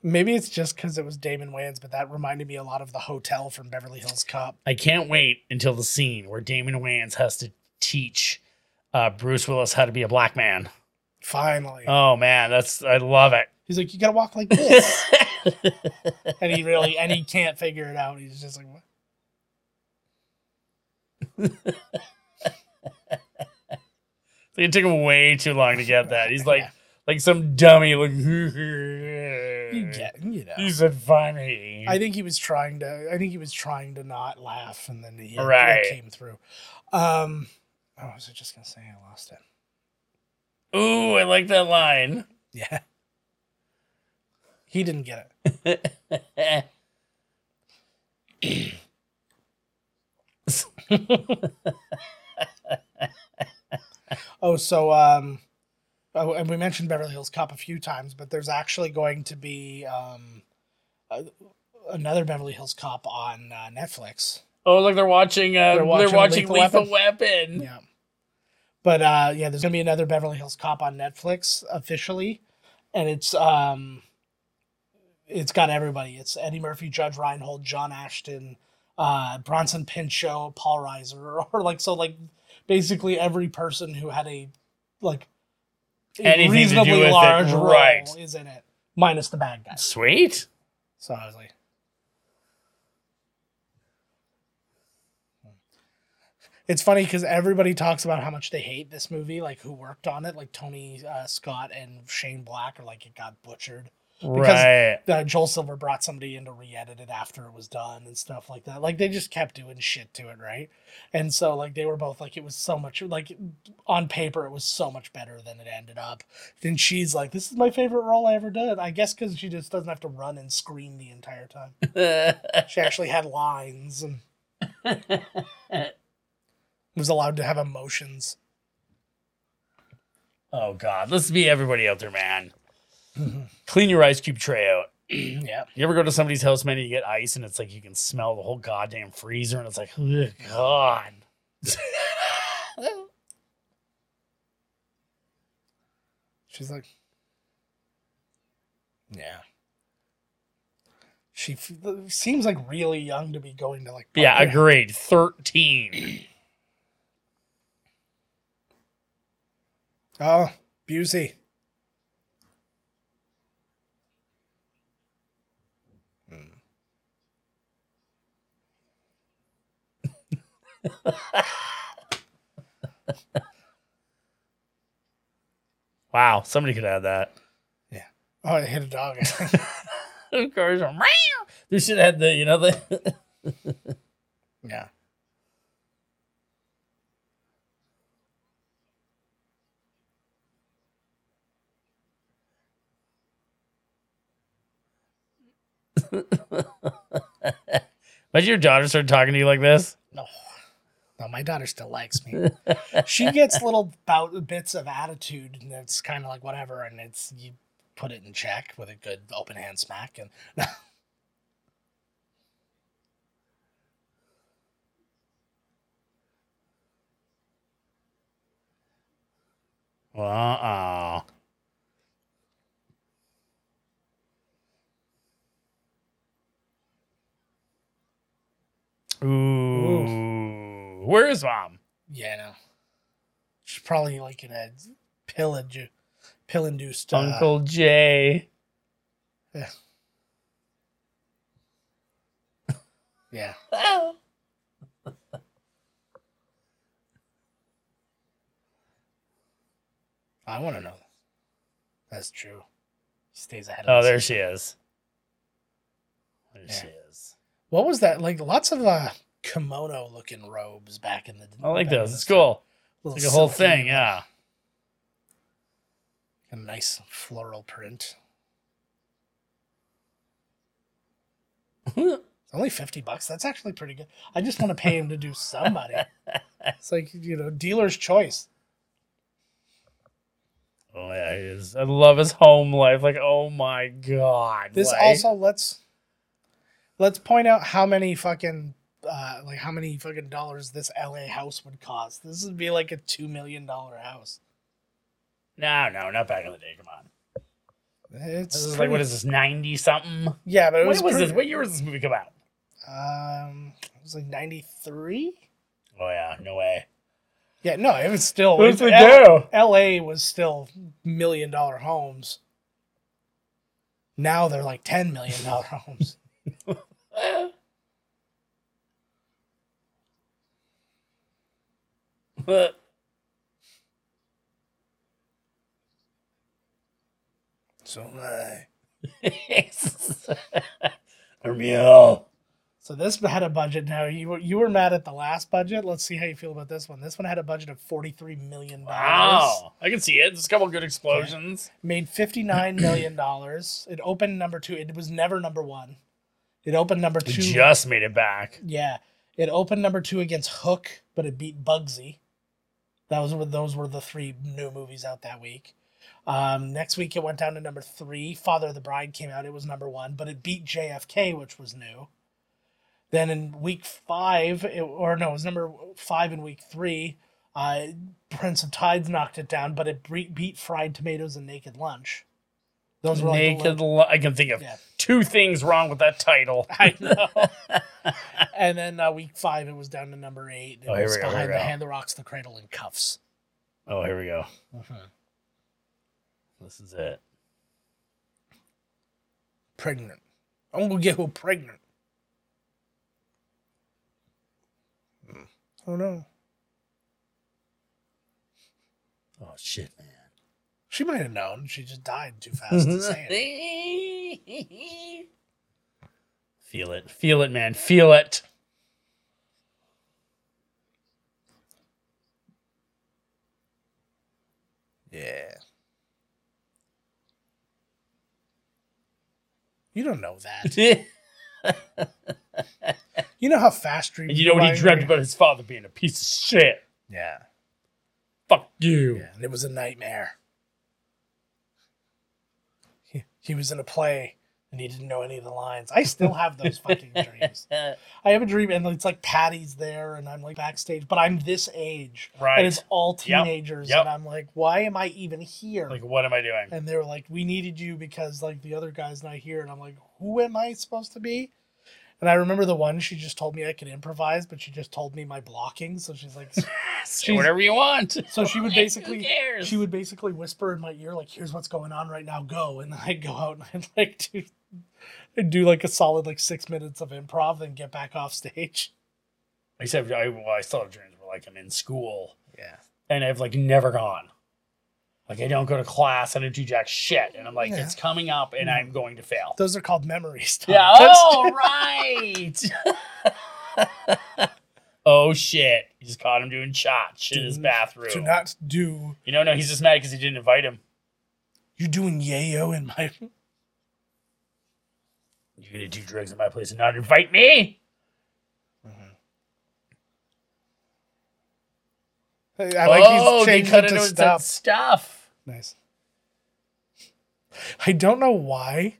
Maybe it's just because it was Damon Wayans, but that reminded me a lot of the hotel from Beverly Hills Cop. I can't wait until the scene where Damon Wayans has to teach uh, Bruce Willis how to be a black man. Finally, Oh man, that's I love it. he's like, you gotta walk like this, and he really and he can't figure it out. He's just like, what? it took him way too long to get that. He's like Yeah. like some dummy. Like you get, you know. He said funny. I think he was trying to. I think he was trying to not laugh, and then he Right. it came through. Um, oh, was I just gonna say I lost it? Ooh, I like that line. Yeah, he didn't get it. Oh, so um, oh, and we mentioned Beverly Hills Cop a few times, but there's actually going to be um, a, another Beverly Hills Cop on uh, Netflix. oh, look, they're watching. Uh, they're watching watching, Lethal Lethal, Weapon. Yeah. But uh, yeah, there's gonna be another Beverly Hills Cop on Netflix officially, and it's um, it's got everybody. It's Eddie Murphy, Judge Reinhold, John Ashton, uh, Bronson Pinchot, Paul Reiser, or, like so like basically every person who had a like a Anything reasonably with it, large role right. is in it, minus the bad guys. Sweet. So I was like, it's funny because everybody talks about how much they hate this movie, like who worked on it, like Tony uh, Scott and Shane Black, are like it got butchered. Right. Uh, Joel Silver brought somebody in to re-edit it after it was done and stuff like that. Like they just kept doing shit to it, right? And so like they were both like it was so much like on paper it was so much better than it ended up. Then she's like, "This is my favorite role I ever did." I guess because she just doesn't have to run and scream the entire time. She actually had lines and was allowed to have emotions. oh God, let's be everybody out there, man. Clean your ice cube tray out. yeah. You ever go to somebody's house, man, and you get ice, and it's like you can smell the whole goddamn freezer, and it's like, oh God. She's like, yeah. She f- seems like really young to be going to like. yeah, public- agreed. Thirteen. Oh, Busey. Wow, somebody could add that. Yeah. Oh, I hit a dog. Of course, they should have had the, you know, the. yeah. Imagine your daughter started talking to you like this. No. No, my daughter still likes me. she gets little bout bits of attitude, and it's kind of like whatever, and it's you put it in check with a good open hand smack, and Uh oh. Ooh. Where is mom? yeah, no. She's probably like in a pill pill induced. Uh, Uncle Jay. Yeah. Yeah. I want to know. That's true. She stays ahead of Oh, there she is. There Yeah. she is. What was that? Like lots of uh, kimono looking robes back in the. I like those. It's cool. like a whole thing, yeah. A nice floral print. Only fifty bucks. That's actually pretty good. I just want to pay him to do somebody. It's like you know, dealer's choice. Oh yeah, he is. I love his home life. Like, oh my god. This like- also let's let's point out how many fucking uh like how many fucking dollars this LA house would cost. This would be like a two million dollar house. No, no, not back in the day. Come on. It's This is like what is this? Ninety something. Yeah, but it When was, was pretty- this? What year was this movie come out? Um, it was like ninety three. Oh yeah, no way. Yeah, no, it was still. What's it L- do? L.A. was still million dollar homes. Now they're like ten million dollar homes. So, uh, Hermione. so this had a budget. Now you were you were mad at the last budget. Let's see how you feel about this one. This one had a budget of forty three million dollars. Wow, I can see it. There's a couple good explosions. Made fifty nine million dollars. It opened number two. It was never number one. It opened number two. just made it back. Yeah, it opened number two against Hook, but it beat Bugsy. That was those were the three new movies out that week. Um, next week it went down to number three. Father of the Bride came out. It was number one, but it beat JFK, which was new. Then in week five, it, or no, it was number five in week three. Uh, Prince of Tides knocked it down, but it beat Fried Tomatoes and Naked Lunch. Those were like the Naked. li- Li- I can think of Yeah. two things wrong with that title. I know. and then uh, week five, it was down to number eight. It Oh, here was we go, here behind we the go. hand that rocks the cradle and cuffs. Oh, here we go. This is it. Pregnant. I'm gonna get her pregnant. Oh no. Oh shit, man. She might have known. She just died too fast to mm-hmm. say it. Feel it. Feel it, man. Feel it. Yeah. You don't know that. You know how fast dreams. And you know what he dreamt about his father being a piece of shit. Yeah. Fuck you. Yeah, and it was a nightmare. He, was in a play and he didn't know any of the lines. I still have those fucking dreams. I have a dream and it's like Patty's there and I'm like backstage, but I'm this age. Right. And it's all Yep, teenagers. yep. And I'm like, why am I even here? Like, what am I doing? and they were like, we needed you because like the other guy's not here. And I'm like, who am I supposed to be? And I remember the one she just told me I could improvise, but she just told me my blocking. So she's like, Say She's- whatever you want. so she would basically she would basically whisper in my ear like here's what's going on right now go and then i'd go out and i'd like do I'd do like a solid like six minutes of improv then get back off stage Except, I, well, I still have dreams where, like, I'm in school yeah and I've, like, never gone. Like, I don't go to class, I don't do jack shit. And I'm like, Yeah. it's coming up and I'm going to fail. those are called memories Tom. Yeah. Oh, right. oh, shit. He just caught him doing shots in his bathroom. do not do You know, no, he's just mad because he didn't invite him. you're doing yayo in my You're going to do drugs at my place and not invite me? Mm-hmm. i like oh, he's they cut into to stuff. stuff stuff. Nice i don't know why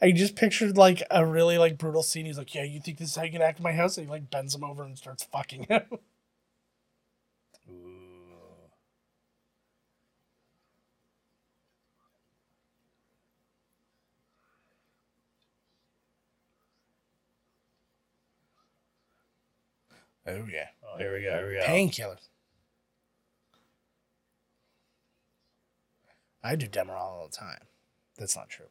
I just pictured like a really like brutal scene. He's like, "Yeah, you think this is how you can act in my house?" And he like bends him over and starts fucking him. Oh yeah. Oh, here we go. Here we go. Painkillers. I do Demerol all the time. That's not true.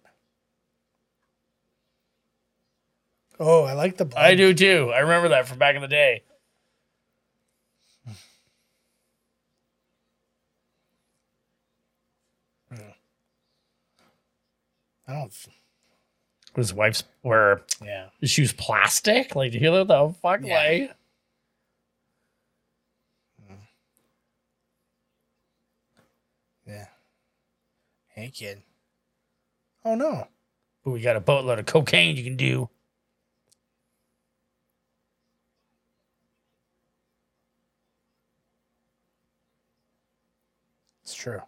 Oh, I like the blood. I do too. I remember that from back in the day. Hmm. I don't. His wife's were Yeah. she was plastic. Like, do you hear that? The fuck, Yeah. like. Yeah. Hey, kid. Oh no. But we got a boatload of cocaine you can do. It's true.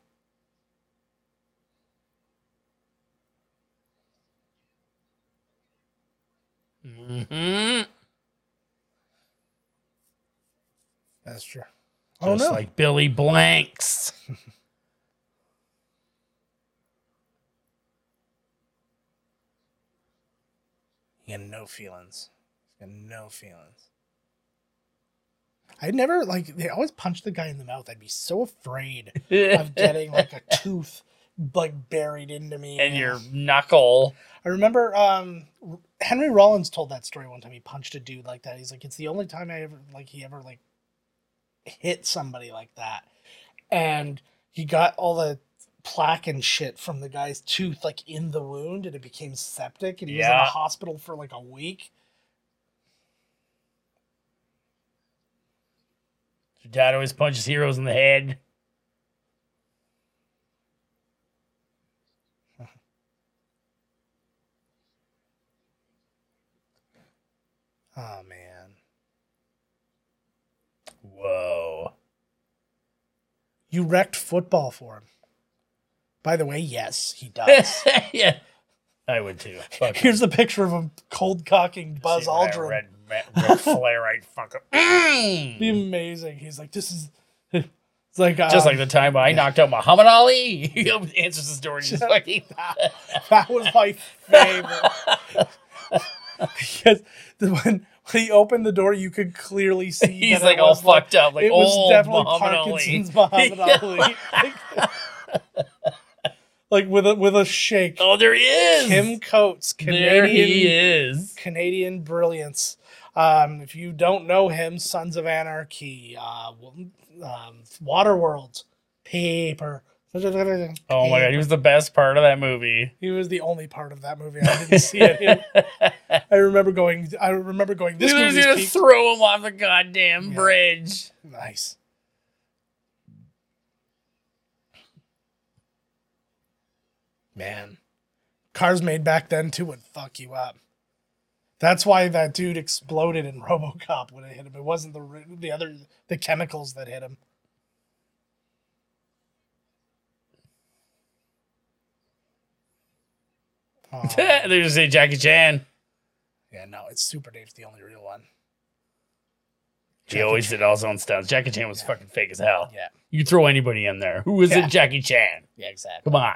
Mm-hmm. That's true. Oh no. like Billy Blanks. Had no feelings. He had no feelings. I'd never like they always punch the guy in the mouth. I'd be so afraid of getting like a tooth like buried into me. and your knuckle. I remember um Henry Rollins told that story one time. He punched a dude like that. He's like, it's the only time I ever like he ever like hit somebody like that. And he got all the plaque and shit from the guy's tooth like in the wound and it became septic and he was in Yeah. a hospital for like a week. Your dad always punches heroes in the head. Oh man. Whoa. You wrecked football for him. By the way, yes, he does. yeah. I would too. Fuck. Here's the picture of him cold cocking Buzz See that Aldrin. Red, red, red flare right fucker. Be Mm. amazing. He's like, this is it's like Just um, like the time I knocked out Muhammad Ali. He answers his door and he's fucking. that was my favorite because the, when when he opened the door, you could clearly see He's that like it all was like- fucked up, like it was old definitely Muhammad Ali. Parkinson's Muhammad Ali. Like, like with a with a shake. Oh, there he is. Kim Coates, there he Canadian is. Canadian brilliance. Um, if you don't know him, Sons of Anarchy, uh, um, Waterworld, Paper. Oh my god, he was the best part of that movie. He was the only part of that movie I didn't see it. I remember going. I remember going. This He was gonna peak. throw him off the goddamn Yeah. bridge. Nice. Man, cars made back then too would fuck you up. That's why that dude exploded in RoboCop when it hit him. It wasn't the the other the chemicals that hit him. Oh, they just say Jackie Chan. yeah, no, it's Super Dave's the only real one. He always did all his own stunts. Jackie Chan was fucking fake as hell. Yeah, You throw anybody in there. Who is Yeah. it? Jackie Chan. yeah, exactly. Come on.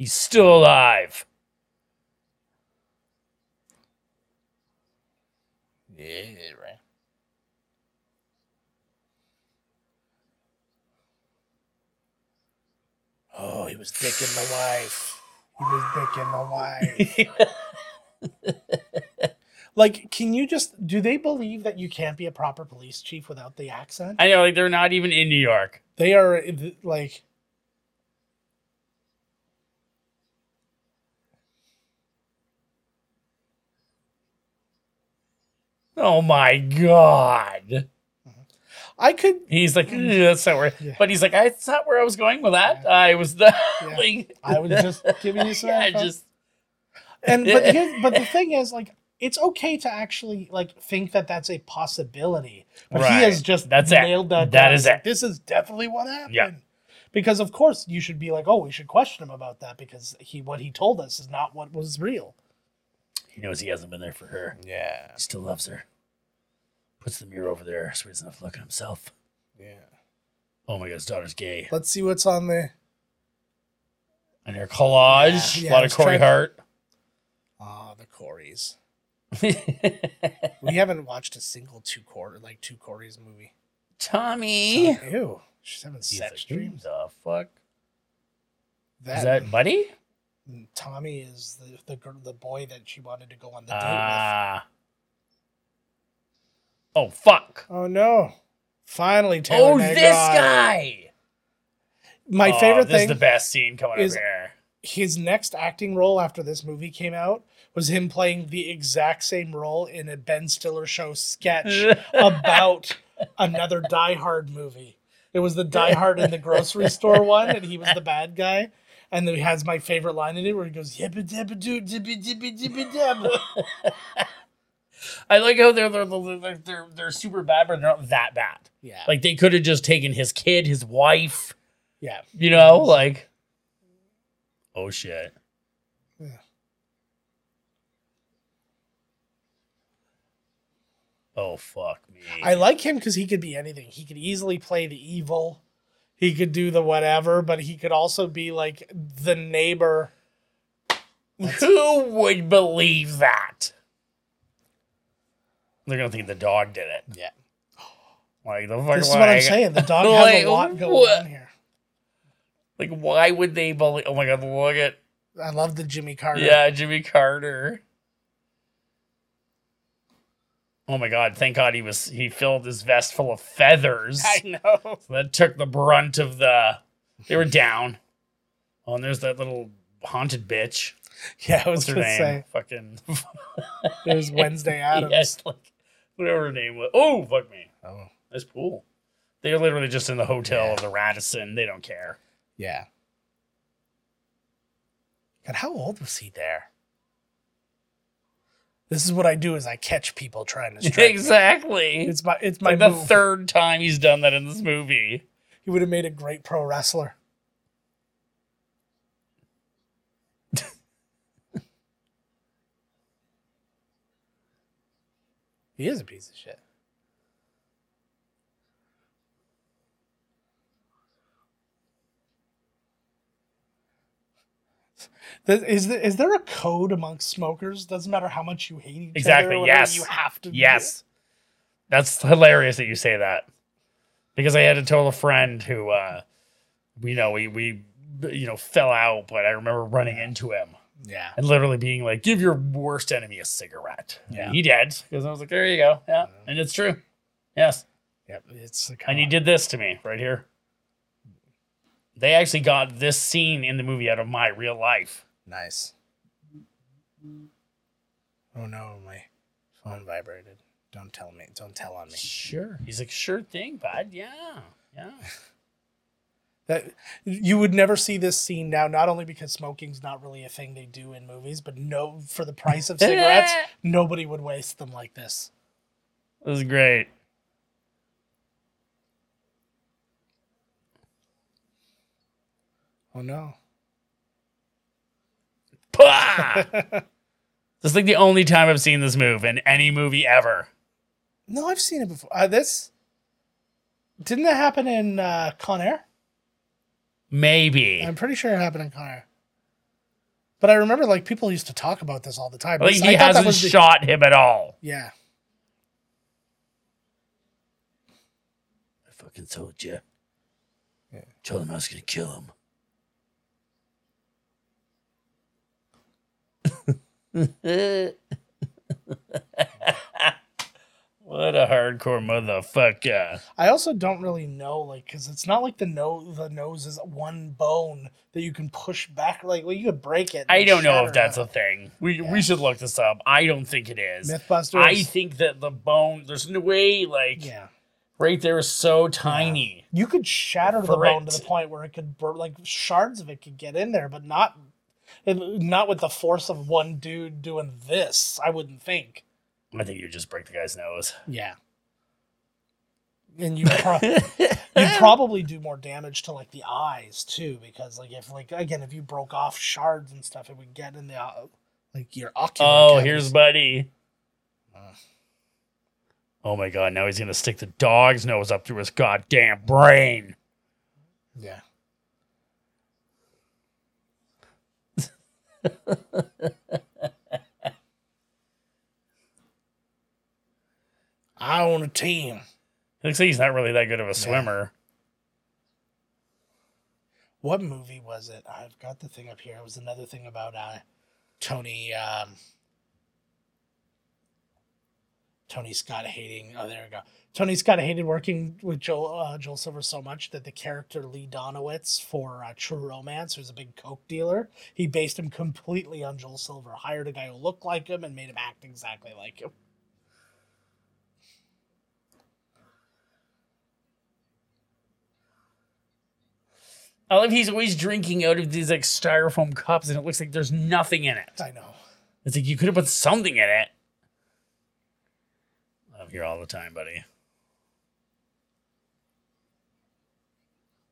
He's still alive. Yeah, right. Oh, he was dicking the wife. He was dicking the wife. like, can you just do they believe that you can't be a proper police chief without the accent? I know, like they're not even in New York. They are like Oh my god. Mm-hmm. I could He's like, that's not where. Yeah. But he's like, I, that's not where I was going with that. I was the. Yeah. like, I was just giving you some yeah, just. and but here's, but the thing is like it's okay to actually like think that that's a possibility but he Right. has just That's it. nailed that That down. is like, it. this is definitely what happened Yeah. because of course you should be like oh we should question him about that because he what he told us is not what was real He knows he hasn't been there for her. yeah He still loves her. Puts the mirror over there so he doesn't have to look at himself. yeah Oh my god, his daughter's gay. let's see what's on there. And her collage, Yeah, yeah, a lot of was Corey trying- Hart. ah the Corys we haven't watched a single two quarter like two Corys movie Tommy. ew she's having He's sex like, dreams the fuck? that, Is that Buddy? Tommy is the, the girl, the boy that she wanted to go on the date with. Ah. oh fuck. Oh no! Finally, Taylor Oh, this guy. My Oh, favorite this thing, is the best scene coming is- up here. his next acting role after this movie came out was him playing the exact same role in a Ben Stiller show sketch about another Die Hard movie. It was the Die Hard in the grocery store one, and he was the bad guy. And then he has my favorite line in it where he goes, yibba dabba doo dibba dibba dibba dabba. I like how they're they're, they're they're they're super bad, but they're not that bad. Yeah. Like they could have just taken his kid, his wife, yeah. you know, like. Oh shit. Yeah. Oh fuck me. I like him because he could be anything. He could easily play the evil. He could do the whatever, but he could also be like the neighbor. Who would believe that? They're gonna think the dog did it. Yeah. Like the fuck. This is what I'm like- saying. The dog Like, has a lot going what? on here. Like, why would they believe? Oh my god, look at I love the Jimmy Carter. yeah, Jimmy Carter. Oh my god! Thank God he was he filled his vest full of feathers. I know. So that took the brunt of the. They were down. Oh, and there's that little haunted bitch. Yeah, I was What's her name? say Fucking. there's Wednesday Addams. yes, like whatever her name was. Oh, fuck me. Oh, That's cool. They're literally just in the hotel of the Radisson. They don't care. yeah. God, how old was he there? This is what I do: is I catch people trying to strike. me. exactly. It's my it's my like the move. third time he's done that in this movie. He would have made a great pro wrestler. he is a piece of shit. Is there, is there a code amongst smokers? Doesn't matter how much you hate each Exactly, other. whatever, yes. You have to. Yes. That's hilarious that you say that. Because I had to tell a friend who uh we know we we you know fell out, but I remember running into him. Yeah. and literally being like, "Give your worst enemy a cigarette." Yeah. And he did because I was like, "There you go." Yeah, and it's true. Yes, Yep. It's and he did this to me right here. They actually got this scene in the movie out of my real life. Nice. Oh no, my phone vibrated. Don't tell me. Don't tell on me. Sure. He's like, "Sure thing, bud. Yeah, yeah." That you would never see this scene now. Not only because smoking's not really a thing they do in movies, but no, for the price of cigarettes, nobody would waste them like this. This is great. Oh no. Pah! This is like the only time I've seen this move in any movie ever. No, I've seen it before. Uh, this didn't that happen in uh, Con Air? Maybe. I'm pretty sure it happened in Con Air. But I remember like people used to talk about this all the time. Like he hasn't the- shot him at all. Yeah. I fucking told you. Yeah. Told him I was gonna kill him. what a hardcore motherfucker. I also don't really know, like, because it's not like the nose. The nose is one bone that you can push back. Like, well, you could break it. I don't know if that's it. a thing. We Yeah. we should look this up. I don't think it is. MythBusters. I think that the bone, there's no way, like, yeah, right there is so tiny. you could shatter the bone to the point where it could, bur- like, shards of it could get in there, but not, not with the force of one dude doing this. I wouldn't think. I think you just break the guy's nose. Yeah. And you pro- you'd probably do more damage to like the eyes too, because like if like again if you broke off shards and stuff, it would get in the uh, like your ocular. Oh, cavities. here's Buddy. Uh. Oh my god, now he's gonna stick the dog's nose up through his goddamn brain. yeah. I own a team. It looks like he's not really that good of a swimmer. What movie was it? I've got the thing up here. It was another thing about uh, Tony. Um, Tony Scott hating. Oh, there we go. Tony Scott hated working with Joel uh, Joel Silver so much that the character Lee Donowitz for uh, True Romance, who's a big coke dealer, he based him completely on Joel Silver. Hired a guy who looked like him and made him act exactly like him. I love he's always drinking out of these like styrofoam cups and it looks like there's nothing in it. I know. It's like you could have put something in it. Here all the time, buddy.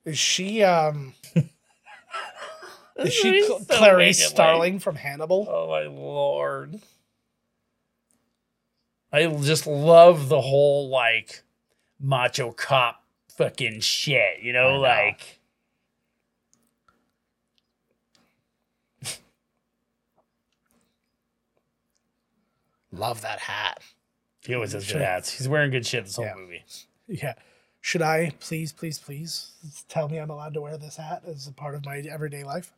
Is she um? is she so Clarice like- Starling from Hannibal? Oh my lord. I just love the whole like macho cop fucking shit, you know, know. like Love that hat. He always has good Sure. hats. He's wearing good shit this whole Yeah. movie. Yeah. Should I please, please, please tell me I'm allowed to wear this hat as a part of my everyday life?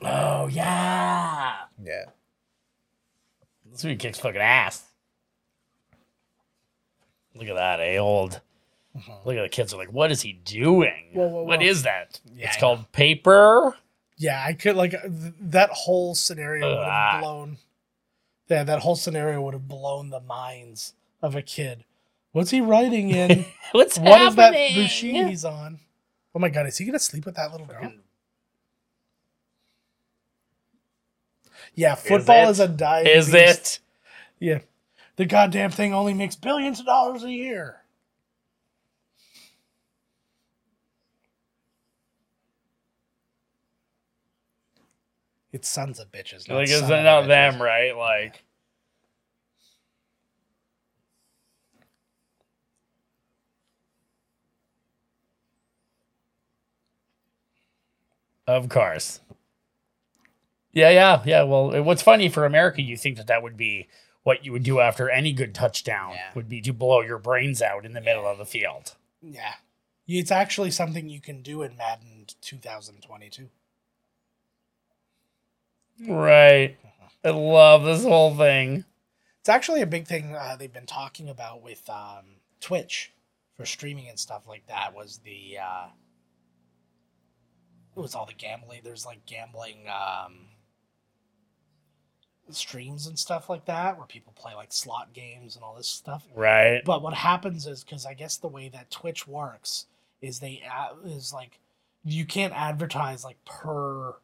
Oh yeah. Yeah. This movie kicks fucking ass. Look at that, eh? Old. Look at the kids are like, what is he doing? Whoa, whoa, whoa. is that? Yeah, it's I called paper. Yeah, I could like th- that whole scenario would Ah. have blown. Yeah, that whole scenario would have blown the minds of a kid. What's he writing in? What's happening? what is that happening? machine he's on? Oh my god, is he gonna sleep with that little girl? Yeah, football is a dying. Is beast. it? Yeah, the goddamn thing only makes billions of dollars a year. It's sons of bitches. Not Like, is it not bitches. them, right? Like, Of course. Yeah, yeah, yeah. Well, what's funny for America, you think that that would be what you would do after any good touchdown Yeah. would be to blow your brains out in the middle of the field. Yeah. It's actually something you can do in Madden 2022. Right. I love this whole thing. It's actually a big thing uh, they've been talking about with um, Twitch for streaming and stuff like that. Was the uh, it was all the gambling. There's like gambling um, streams and stuff like that where people play like slot games and all this stuff. Right. But what happens is because I guess the way that Twitch works is they is like you can't advertise like per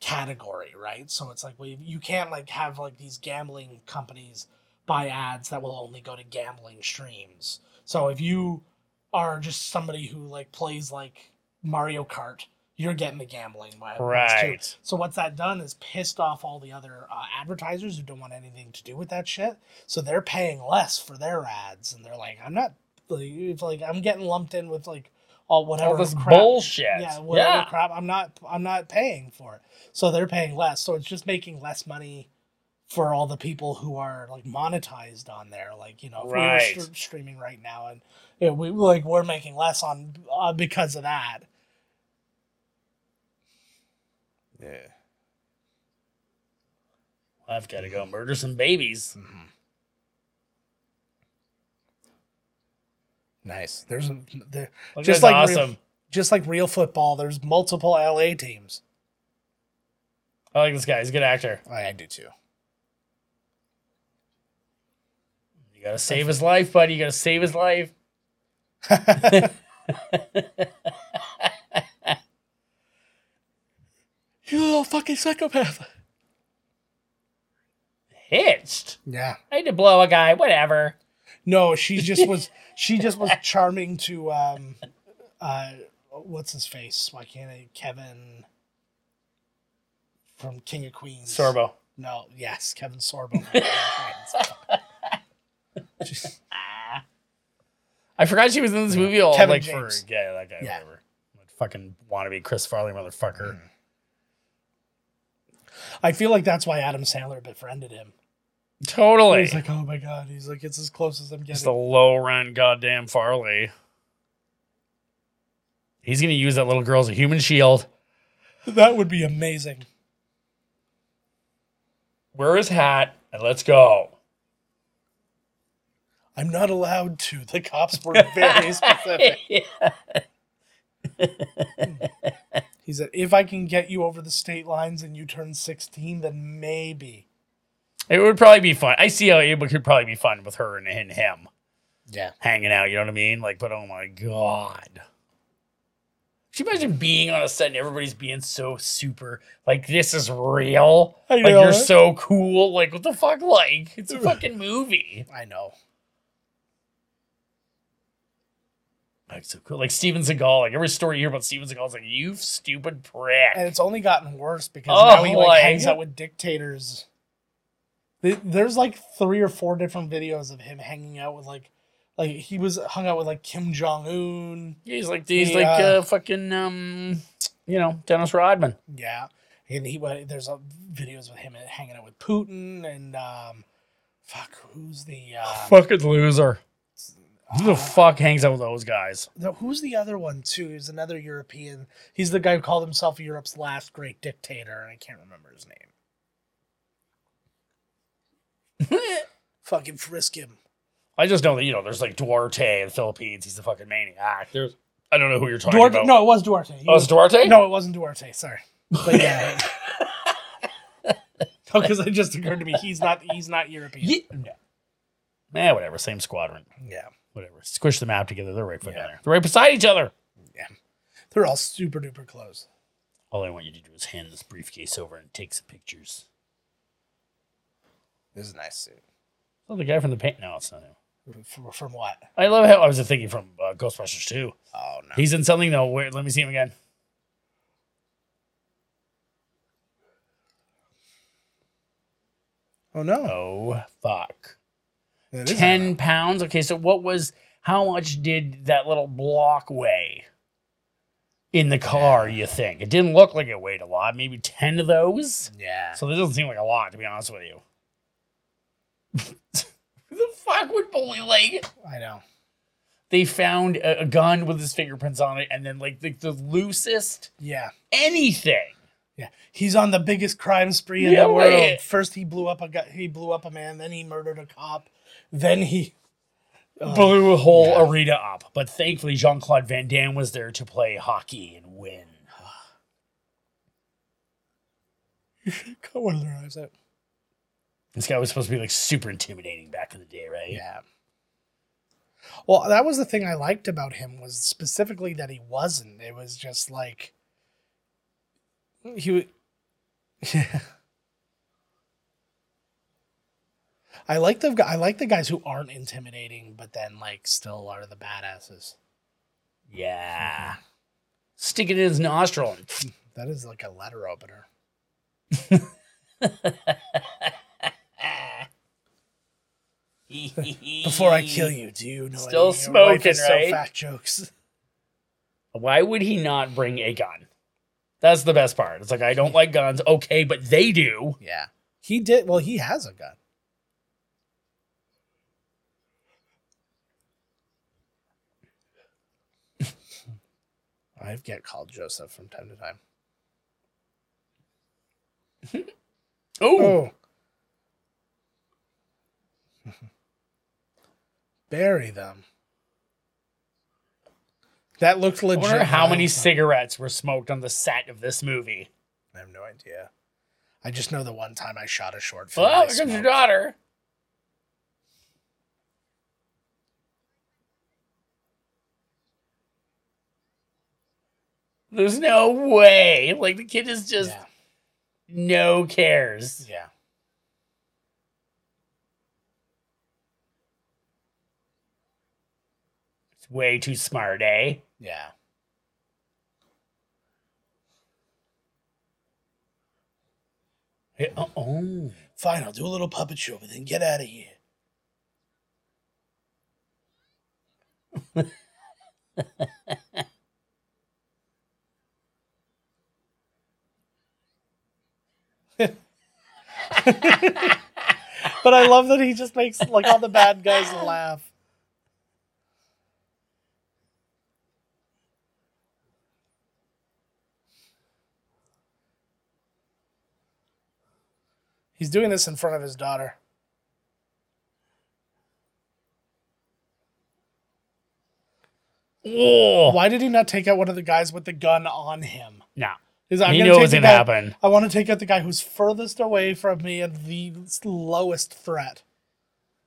category, right? So it's like well, you can't like have like these gambling companies buy ads that will only go to gambling streams. So if you are just somebody who like plays like Mario Kart, you're getting the gambling too. Right. So what's that done is pissed off all the other uh, advertisers who don't want anything to do with that shit. So they're paying less for their ads, and they're like, I'm not like, like I'm getting lumped in with like all whatever All this crap. bullshit. Yeah, whatever Yeah. crap. I'm not I'm not paying for it. So they're paying less. So it's just making less money for all the people who are like monetized on there. Like you know, if Right. we were st- streaming right now, and you know, we like we're making less on uh, because of that. Yeah. I've got to go murder some babies. Nice. There's a, there, Look, Just like real- just like real football. There's multiple LA teams. I like this guy. He's a good actor. Oh, I, I do too. You got to save his life, buddy. You got to save his life. You little fucking psychopath. Hitched. Yeah. I had to blow a guy. Whatever. No, she just was. she just was charming to um, uh, what's his face? Why can't I? Kevin from King of Queens. Sorbo. No, yes, Kevin Sorbo. from King of Queens. Just- I forgot she was in this movie. All Kevin like James. for yeah, that guy. Yeah. Whatever. Like, fucking wannabe Chris Farley motherfucker. I feel like that's why Adam Sandler befriended him. Totally. He's like, oh my god. He's like, it's as close as I'm Just a getting. low rent goddamn Farley. He's gonna use that little girl as a human shield. That would be amazing. Wear his hat and let's go. I'm not allowed to. The cops were very specific. He said, if I can get you over the state lines and you turn 16, then maybe. It would probably be fun. I see how it could probably be fun with her and, and him Yeah. hanging out. You know what I mean? Like, but oh my god. Could you imagine being on a set and everybody's being so super like this is real? Like you're so cool. Like what the fuck? Like it's a fucking movie. I know. Like so cool. Like Steven Seagal. Like every story you hear about Steven Seagal is like you stupid prick. And it's only gotten worse because Oh, now he like, like- hangs out with dictators. Th- There's like three or four different videos of him hanging out with like, like he was hung out with like Kim Jong Un. Yeah, He's like he's He, like uh, uh, fucking um, you know Dennis Rodman. Yeah, and he went. There's uh, videos with him hanging out with Putin and um, fuck, who's the uh, Fucking loser. Who the fuck hangs out with those guys? No, who's the other one too? He's another European. He's the guy who called himself Europe's last great dictator, and I can't remember his name. Fucking frisk him. I just know that you know there's like Duarte in the Philippines. He's a fucking maniac. There's I don't know who you're talking Duarte? about. No, it was Duarte. He oh, it's was- Duarte. No, it wasn't Duarte. Sorry, but yeah. Because it just occurred to me he's not he's not European. Yeah. No. Eh, whatever. Same squadron. Yeah, Whatever. Squish the map together. They're right fucking Yeah. there. They're right beside each other. Yeah. They're all super duper close. All I want you to do is hand this briefcase over and take some pictures. This is a nice suit. Oh, the guy from the paint. No, it's not him. From, from what? I love how I was thinking from uh, Ghostbusters too. Oh no. He's in something though. Where, let me see him again. Oh no, Oh fuck. It is Ten pounds. Okay, so what was? How much did that little block weigh? in the car, you think. It didn't look like it weighed a lot, maybe 10 of those. Yeah. So this doesn't seem like a lot, to be honest with you. Who the fuck would bowling like I know. they found a, a gun with his fingerprints on it and then like the, the loosest Yeah. anything. Yeah. He's on the biggest crime spree in Yeah, the world. right. First he blew up a guy he blew up a man, then he murdered a cop, then he Oh, blew a whole yeah. arena up. But thankfully, Jean Claude Van Damme was there to play hockey and win. cut one of their eyes out. This guy was supposed to be like super intimidating back in the day, right? Yeah. Well, that was the thing I liked about him was specifically that he wasn't. It was just like he would. I like the I like the guys who aren't intimidating, but then like still are the badasses. Yeah. Stick it in his nostril. That is like a letter opener. Before I kill you, do you know Still any- your wife smoking, is so right? fat jokes. Why would he not bring a gun? That's the best part. It's like I don't like guns. Okay, but they do. Yeah. He did. Well, he has a gun. I get called Joseph from time to time. Oh, Oh. Bury them. That looked I legit. wonder how many cigarettes were smoked on the set of this movie. I have no idea. I just know the one time I shot a short film. Oh, I here comes your smoked. daughter. There's no way. Like the kid is just Yeah. no cares. Yeah. Way too smart, eh? Yeah. Hey, uh- oh. Fine, I'll do a little puppet show, but then get out of here. but I love that he just makes like all the bad guys laugh. He's doing this in front of his daughter. Oh. Why did he not take out one of the guys with the gun on him? No. 'Cause I'm He knew it was going to happen. I want to take out the guy who's furthest away from me and the lowest threat.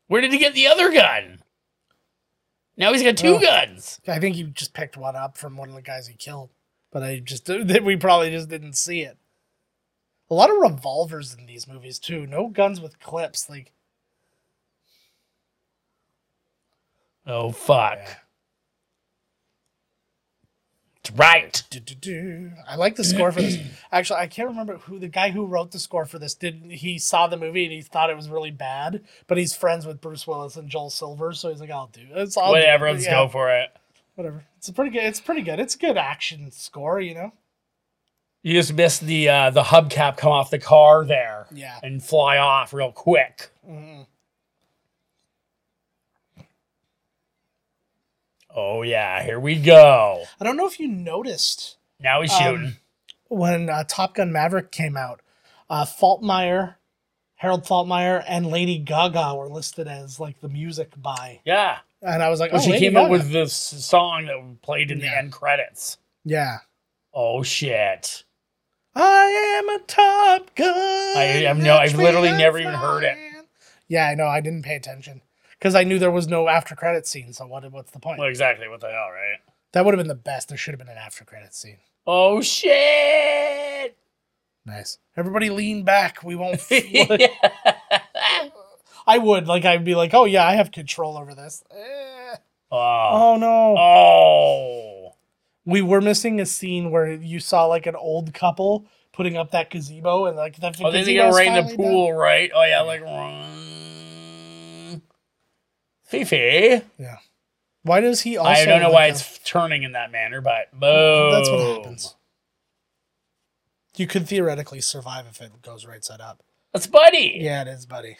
Where did he get the other gun? Now he's got two Oh. guns. I think he just picked one up from one of the guys he killed, but I just we probably just didn't see it. A lot of revolvers in these movies too. No guns with clips. Like Oh, fuck. It's right. do-do-do. I like the score for this. Actually, I can't remember who the guy who wrote the score for this did. He saw the movie and he thought it was really bad, but he's friends with Bruce Willis and Joel Silver, so he's like, "I'll do it. Whatever, let's go for it. Whatever. It's a pretty good. It's pretty good. It's a good action score, you know. You just missed the uh, the hubcap come off the car there Yeah. and fly off real quick. Mhm. Oh yeah, here we go. I don't know if you noticed Now he's Um, shooting. when uh, Top Gun Maverick came out, uh, Faltermeyer, Harold Faltermeyer, and Lady Gaga were listed as like the music by, yeah. and I was like, Well, oh, she Lady came up with this song that played in the end credits. yeah. Oh shit. I am a Top Gun. I have no- I've literally never even heard it. Yeah, I know. I didn't pay attention because I knew there was no after credit scene. So what? What's the point? Well, exactly. What the hell, right? that would have been the best. There should have been an after credit scene. Oh shit. Nice. Everybody lean back. We won't. I would like. I'd be like, oh yeah, I have control over this. Eh. Oh. Oh no. Oh. We were missing a scene where you saw like an old couple putting up that gazebo and like the Oh, they go right in the done. pool, right? Oh yeah, like Fifi. Yeah. Why does he also? I don't know like why a- it's turning in that manner, but boom. That's what happens. You could theoretically survive if it goes right side up. That's Buddy. Yeah, it is, buddy.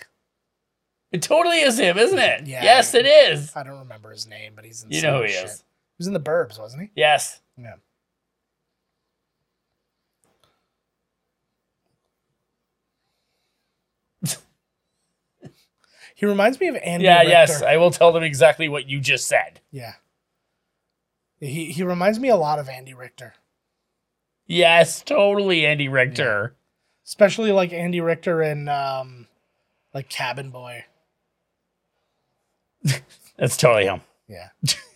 It totally is him, isn't it? Yeah. Yes, it is. I don't remember his name, but he's in. You know who he shit. is. He was in the Burbs, wasn't he? Yes. Yeah. he reminds me of Andy. Yeah, Richter. yes. I will tell them exactly what you just said. Yeah. He he reminds me a lot of Andy Richter, Yes, totally, Andy Richter. especially like Andy Richter in um, like Cabin Boy. That's totally him. Yeah.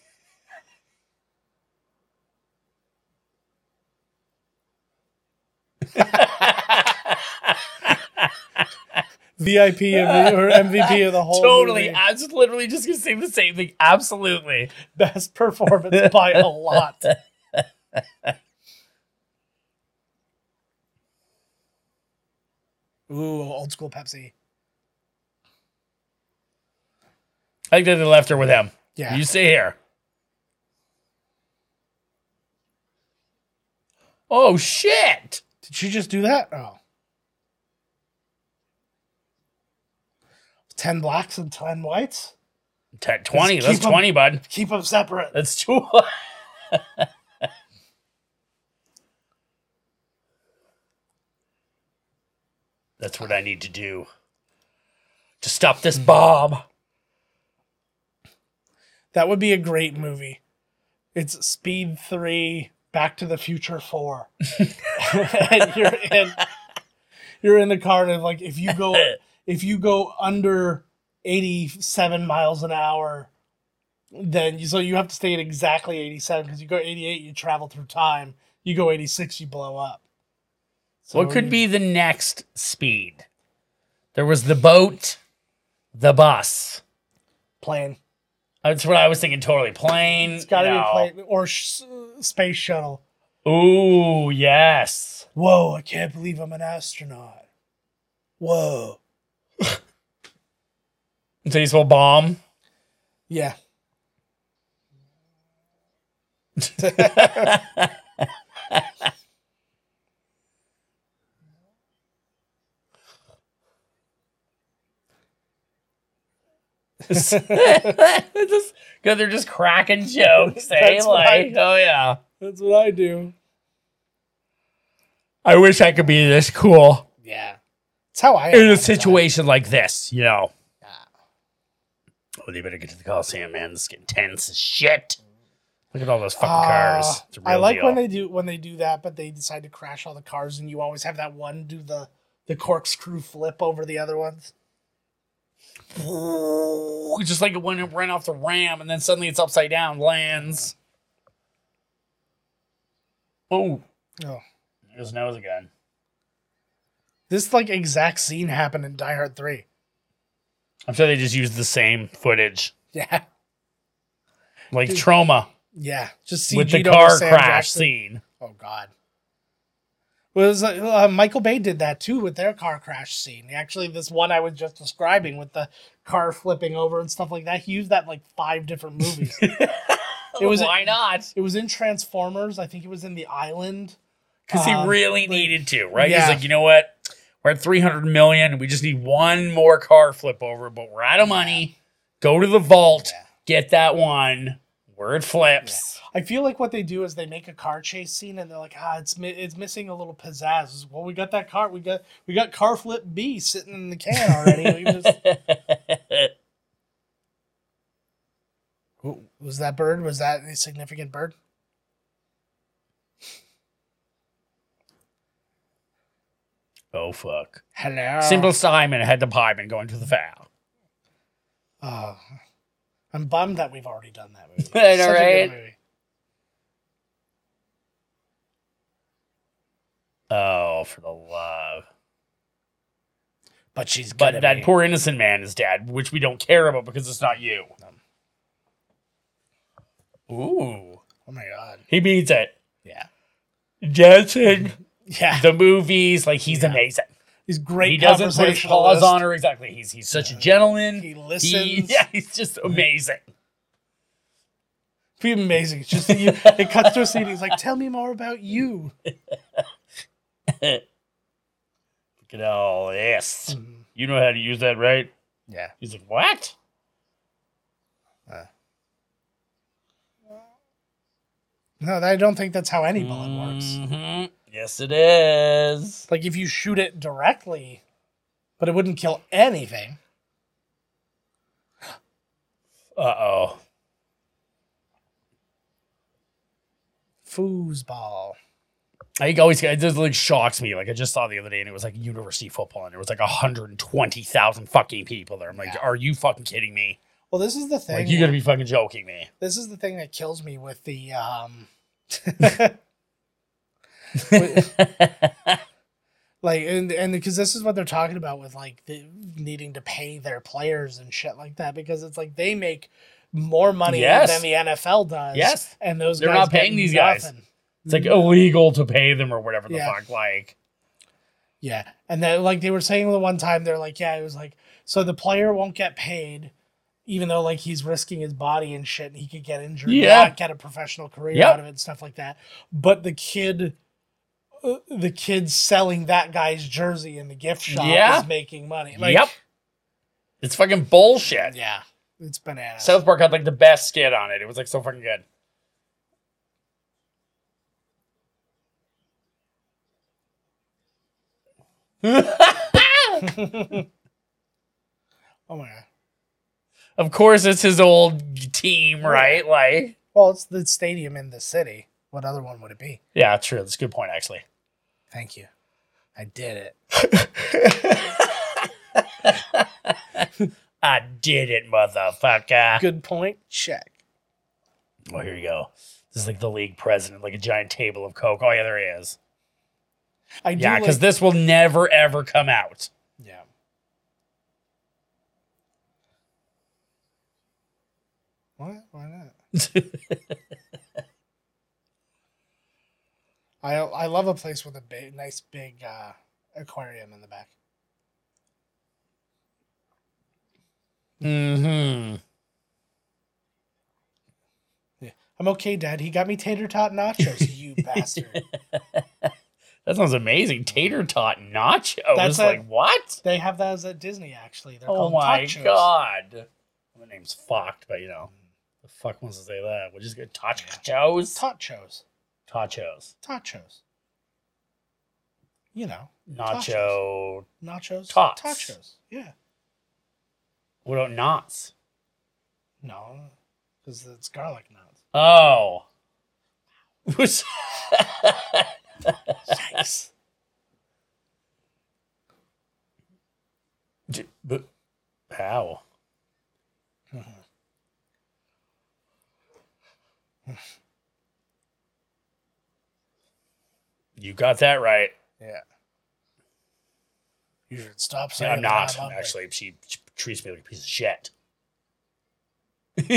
VIP of the, or MVP of the whole totally. movie. I was literally just gonna say the same thing. Absolutely. best performance by a lot. Ooh, old school Pepsi. I think they left her with him. Yeah. You stay here. Oh shit! Did she just do that? Oh. 10 blacks and 10 whites? T- Twenty. Just That's keep 'em- twenty, bud. Keep them separate. That's two. That's what I need to do to stop this bomb. That would be a great movie. It's Speed 3, Back to the Future 4. and you're in you're in the car and like if you go if you go under 87 miles an hour then you, so you have to stay at exactly 87 because you go 88 you travel through time you go 86 you blow up so what could you- be the next speed? There was the boat, the bus. plane That's what I was thinking. Totally plane. it's got to no. be plane or sh- space shuttle Ooh, yes. whoa i can't believe i'm an astronaut whoa Tasteful bomb. yeah just, they're just cracking jokes. eh? That's what I Like, oh yeah. That's what i do I wish I could be this cool yeah it's how i am in all a the time. situation like this, you know. Oh, they better get to the Coliseum, man. This is getting tense as shit. Look at all those fucking cars. Ah, It's a I real like deal. when they do when they do that, but they decide to crash all the cars, and you always have that one do the the corkscrew flip over the other ones. just like when it ran off the ram and then suddenly it's upside down, lands. Oh, Oh, his nose again. this like exact scene happened in Die Hard Three. I'm sure they just used the same footage, Yeah, like Dude, trauma yeah, just with the CG'd car crash Jackson. scene. Oh God. Was uh, Michael Bay did that too with their car crash scene? Actually, this one I was just describing with the car flipping over and stuff like that. He used that like five different movies. It was- why not? it was in Transformers. I think it was in The Island. Because Um, he really like- needed to, right? Yeah. He's like, you know what? We're at 300 million. We just need one more car flip over, but we're out of money. Go to the vault, Yeah. get that one where it flips. I feel like what they do is they make a car chase scene and they're like, ah, it's mi- it's missing a little pizzazz. Well, we got that car. We got we got car flip B sitting in the can already. We just- Who- was that bird? Was that a significant bird? oh, fuck. Hello. Simple Simon had the pipeman going to the foul. Oh, I'm bummed that we've already done that movie. I know, a good right? movie. Oh, for the love. But she's But that be. poor innocent man is dead, which we don't care about because it's not you. Ooh. Oh my god. He means it. Yeah. Jensen, Yeah. the movies, like he's Yeah. amazing. He's great. he doesn't put his paws on her. Exactly. He's he's such a gentleman. He He- listens. yeah, he's just amazing. be amazing. It's just you, it cuts to a scene. He's like, "Tell me more about you." Look at all this. Mm, You know how to use that, right? Yeah. He's like, what? No, I don't think that's how any bullet works. Mhm. Yes, it is. Like if you shoot it directly, but it wouldn't kill anything. Uh oh. Foosball. I always it just like shocks me. Like I just saw the other day, and it was like university football, and there was like hundred and twenty thousand fucking people there. I'm like, Yeah. are you fucking kidding me? Well, this is the thing. Like you gotta be fucking joking me. this is the thing that kills me with the um like and and because this is what they're talking about with like the, needing to pay their players and shit like that because it's like they make more money Yes. than the NFL does. Yes. and those They're guys not paying these guys. it's like illegal to pay them or whatever the Yeah. fuck. Like, Yeah, and then like they were saying the one time they're like, yeah, it was like so the player won't get paid. Even though like he's risking his body and shit, and he could get injured, Yeah. not get a professional career Yep. out of it, and stuff like that. But the kid, uh, the kid selling that guy's jersey in the gift shop Yeah. is making money. Like, yep. It's fucking bullshit. yeah, it's bananas. South Park had like the best skit on it. It was like so fucking good. oh my god. Of course, it's his old team, right? Like, Well, it's the stadium in the city. What other one would it be? yeah, true. That's a good point, actually. Thank you. I did it. I did it, motherfucker. Good point. Check. Oh, here you go. This is like the league president, like a giant table of coke. Oh yeah, there he is. I do Yeah, because like- this will never ever come out. What? Why not? I I love a place with a big, nice big uh, aquarium in the back. Mm hmm I'm okay, Dad. He got me tater tot nachos. You bastard. That sounds amazing. Tater tot nachos. That's a- like what? They have those at Disney. Actually, they're Oh called my tachos. god. My name's fucked, but you know, fuck wants to say that? We'll just get tachos. Tachos. Tachos. Tachos. You know, Nacho. nachos. Tots. Tachos. Yeah. What about knots? No, because it's garlic nuts. Oh. Yikes. D- but how? You got that right. yeah. You should stop saying I'm that. not I love it. actually. She, she treats me like a piece of shit.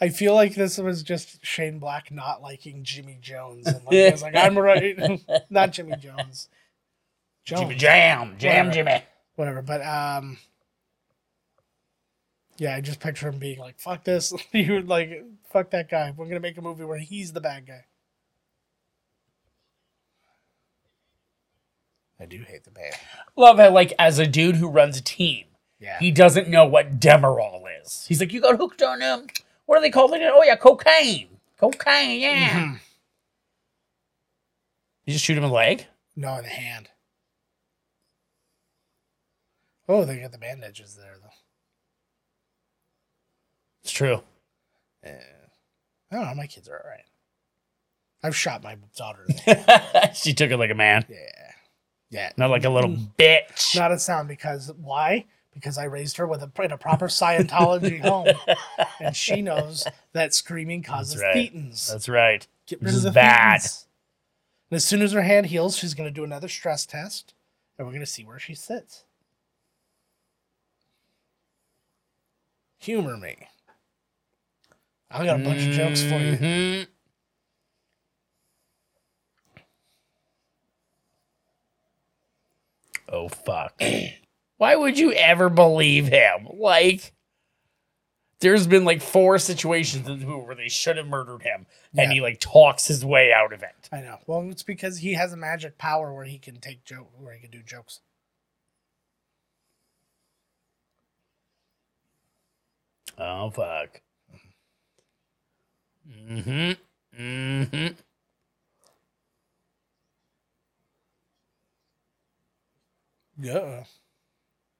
I feel like this was just Shane Black not liking Jimmy Jones. And like, he was like, I'm right. not Jimmy Jones. Jones. Jimmy Jam, Jam Whatever. Jimmy. Whatever. But um yeah, I just picture him being like, fuck this. you would like fuck that guy. We're gonna make a movie where he's the bad guy. I do hate the band. Love how, like, as a dude who runs a team, Yeah. he doesn't know what Demerol is. He's like, you got hooked on um, what are they called again? Oh yeah, cocaine, cocaine. Yeah. Mhm. You just shoot him in the leg. No, in the hand. Oh, they got the bandages there though. It's true. Yeah. I don't know, my kids are alright. I've shot my daughter. she took it like a man, yeah. Yeah. not like a little mm-hmm. bitch. Not a sound because why? Because I raised her with a in a proper Scientology home, and she knows that screaming causes right. thetans. That's right. Get This rid of is the bad. thetans. And as soon as her hand heals, she's going to do another stress test, and we're going to see where she sits. Humor me. I got a bunch of jokes for you. Mhm. Oh fuck. Why would you ever believe him? Like There's been like four situations in the movie where they should have murdered him, and Yeah. he like talks his way out of it. I know. Well, it's because he has a magic power where he can take joke, where he can do jokes. Oh fuck. Mm-hmm. Mm-hmm. Yeah.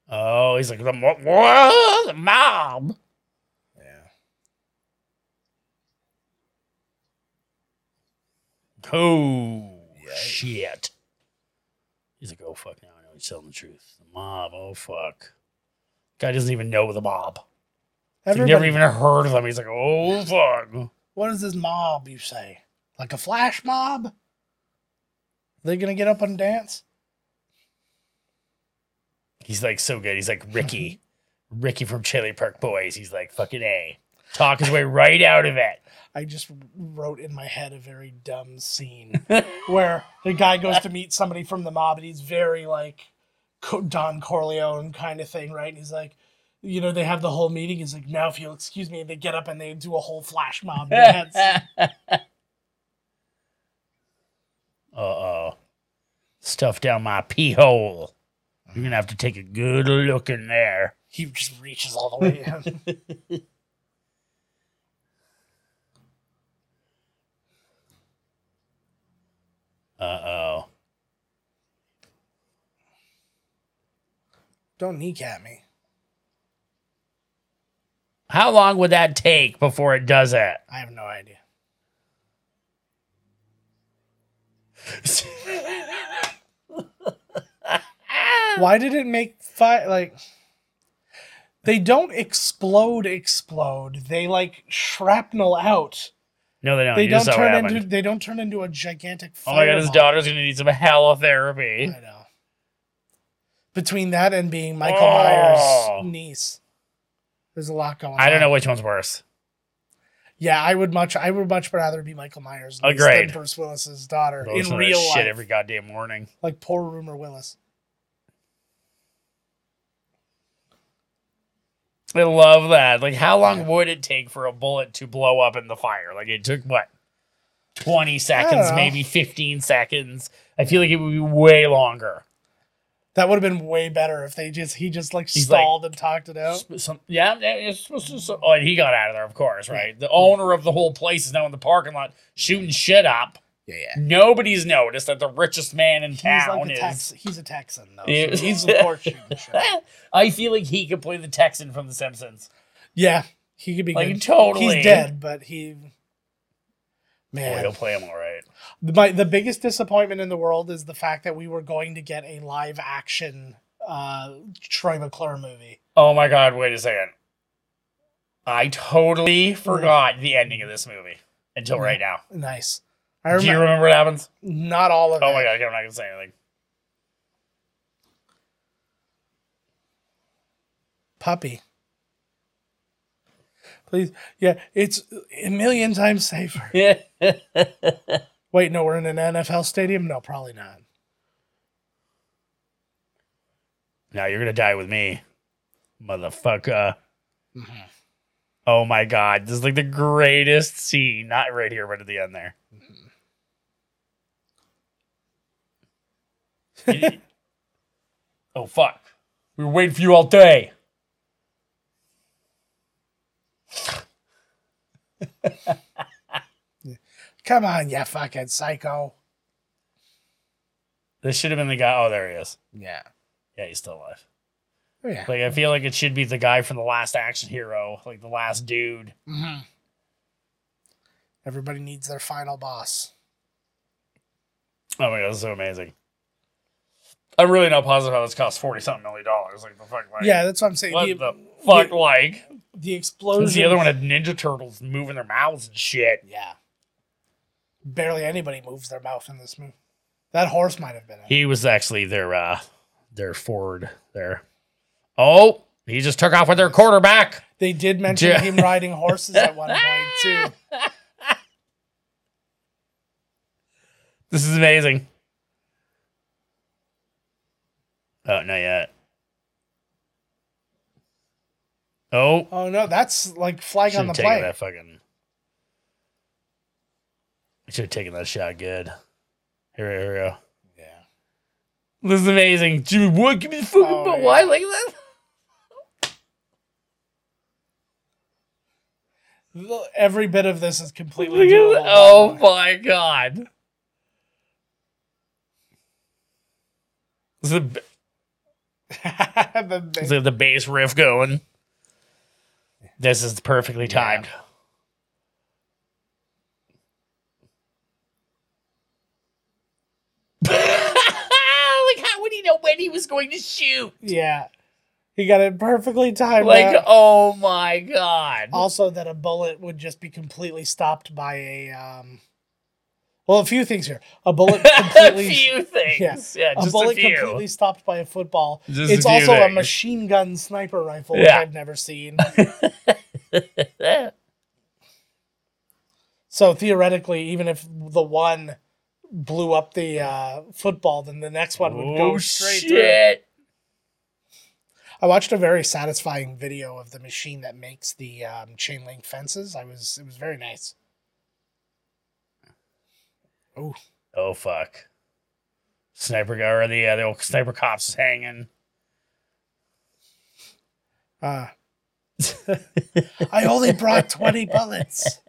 Oh, he's like the mo- whoa, the mob. Yeah. Oh Yikes. shit. He's like, oh fuck, now I know he's telling the truth. The mob, oh fuck. Guy doesn't even know the mob. Everybody, never even heard of them. He's like, oh fuck. What is this mob you say? Like a flash mob? They gonna get up and dance? He's like so good. He's like Ricky. Ricky from Trailer Park Boys. He's like fucking A. Talk his way right out of it. I just wrote in my head a very dumb scene where the guy goes to meet somebody from the mob and he's very like Don Corleone kind of thing, right? And he's like, you know, they have the whole meeting. He's like, now if you'll excuse me, they get up and they do a whole flash mob dance. uh oh. Stuff down my pee hole. You're gonna have to take a good look in there. he just reaches all the way in. Uh oh. Don't kneecap me. How long would that take before it does it? I have no idea. Why did it make fire? Like, they don't explode, explode. They like shrapnel out. no, they don't. they You don't just saw what turn happened. into. They don't turn into a gigantic. oh my god, his fireball. daughter's gonna need some halotherapy. I know. Between that and being Michael Oh. Myers' niece, there's a lot going on. I don't know which one's worse. Yeah, I would much. I would much rather be Michael Myers' Agreed. than Bruce Willis's daughter to in real shit life. every goddamn morning. like poor Rumer Willis. I love that. Like, how long would it take for a bullet to blow up in the fire? Like, it took what? 20 seconds, maybe 15 seconds. I feel like it would be way longer. That would have been way better if they just he just like He's like- stalled and talked it out. Sp- Some, yeah, it's supposed to. So, oh, and he got out of there, of course, right? The owner of the whole place is now in the parking lot shooting shit up. Yeah, yeah. Nobody's noticed that the richest man in He's town like a is. Tex- he's a Texan though. Yeah. So he's of course shooting. I feel like he could play the Texan from The Simpsons. Yeah, he could be Like, good. totally. He's dead, but he. Boy, Man, he'll play him all right. the, my, the biggest disappointment in the world is the fact that we were going to get a live action uh, Troy McClure movie. Oh my god, wait a second. I totally forgot the ending of this movie until right now. Nice. I Do you remember remember what happens? not all of Oh it. Oh my god, I'm not gonna say anything. Puppy. Please, yeah, it's a million times safer. Yeah. Wait, no, we're in an NFL stadium. No, probably not. now you're gonna die with me, motherfucker. Mm-hmm. Oh my god, this is like the greatest scene. Not right here, but at the end there. Mm-hmm. oh fuck. We were waiting for you all day. Come on, you fucking psycho. This should have been the guy. Oh, there he is. Yeah. Yeah, he's still alive. Oh, yeah. Like I feel like it should be the guy from the last action hero, like the last dude. hmm Everybody needs their final boss. Oh my god, this is so amazing. I'm really not positive how this costs forty something million dollars. Like the fuck, like, Yeah, that's what I'm saying. what The, the fuck, the- like? the explosion. the other one had Ninja Turtles moving their mouths and shit. Yeah. Barely anybody moves their mouth in this movie. That horse might have been it. He was actually their uh their forward there. Oh, he just took off with their quarterback. They did mention him riding horses at one point too. This is amazing. Oh, not yet. Oh, Oh no, that's like flag on the play. that fucking. Should have taken that shot good. Here, we- here we go. Yeah. This is amazing. Jimmy, what? Give me the fucking Oh, ball. yeah. Why like that? Every bit of this is completely doable. Oh my god. Is the, The this is the bass riff going. This is perfectly timed. like how would he know when he was going to shoot? yeah, he got it perfectly timed. Like, out. oh my god. also that a bullet would just be completely stopped by a um well a few things here a bullet a few things. Yeah, a just bullet a few. completely stopped by a football Just it's few also a machine gun sniper rifle which Yeah. i've never seen so theoretically even if the one blew up the uh, football then the next one would oh go straight through shit. i watched a very satisfying video of the machine that makes the um, chain link fences i was it was very nice oh Oh fuck. Sniper guy or the uh, the old sniper cops is hanging. Uh, I only brought 20 bullets.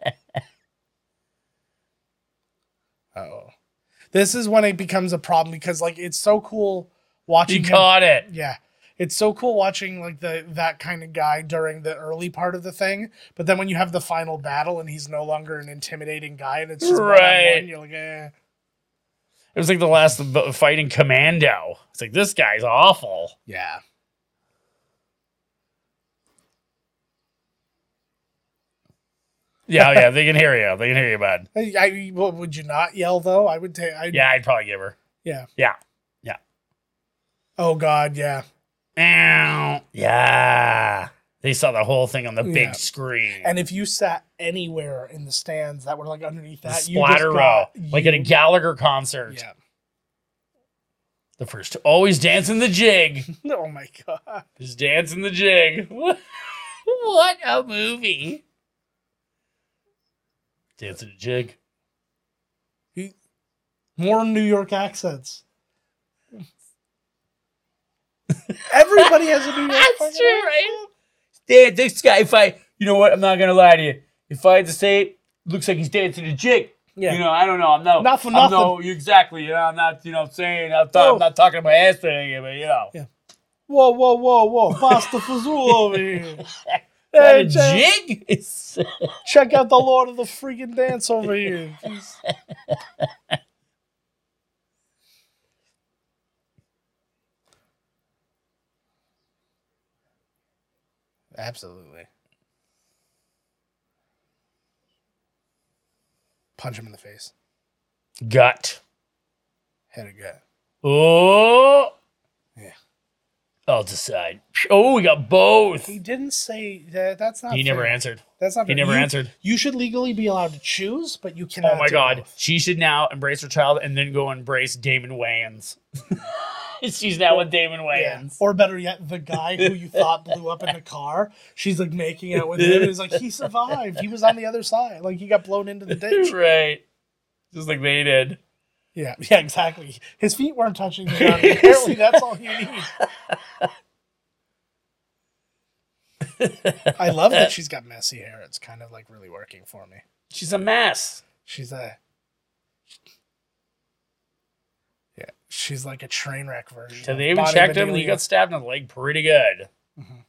Oh. This is when it becomes a problem because like it's so cool You watching him- caught it. Yeah. It's so cool watching like the that kind of guy during the early part of the thing, but then when you have the final battle and he's no longer an intimidating guy and it's just Right. you're like, eh. It was like the last fighting commando. It's like this guy's awful. Yeah. Yeah, yeah, they can hear you. They can hear you, bud. I, I, well, would you not yell though? I would take. Yeah, I'd probably give her. Yeah. Yeah. Yeah. Oh God. Yeah. Ow. Yeah. They saw the whole thing on the big Yeah. screen. And if you sat anywhere in the stands that were like underneath The that, you just splatter row, got- like at a you- Gallagher concert. Yeah. The first, always dancing the jig. Oh my god. Just dancing the jig. What a movie. Dancing a jig. More New York accents. Everybody has a New York accent. That's true, accent. right? Dad, this guy, if I, you know what, I'm not gonna lie to you. If I had to say it, looks like he's dancing a jig. Yeah. You know, I don't know. I'm no, Not for I'm nothing. no, exactly. You know, I'm not, you know, saying, I'm, Oh. I'm not talking about ass thing, but you know. Yeah. Whoa, whoa, whoa, whoa. Basta Fazul over here. Is that Hey, a check, jig? Check out the Lord of the freaking Dance over here. Absolutely. Punch him in the face. Gut. Head of gut. Oh. I'll decide. Oh, we got both. He didn't say that. That's not. He never answered. That's not. He fair. never You- answered. You should legally be allowed to choose, but you cannot. Oh my do god. both. She should now embrace her child and then go embrace Damon Wayans. She's now with Damon Yeah. Wayans. Or better yet, the guy who you thought blew up in the car, she's like making out with him. And it's like he survived. He was on the other side. Like he got blown into the ditch. right. Just like they did. Yeah, yeah, exactly. His feet weren't touching the ground. Apparently, that's all you need. I love that she's got messy hair. It's kind of like really working for me. She's a mess. She's a yeah. She's like a train wreck version. They even checked him. He got stabbed in the leg pretty good. Mm-hmm.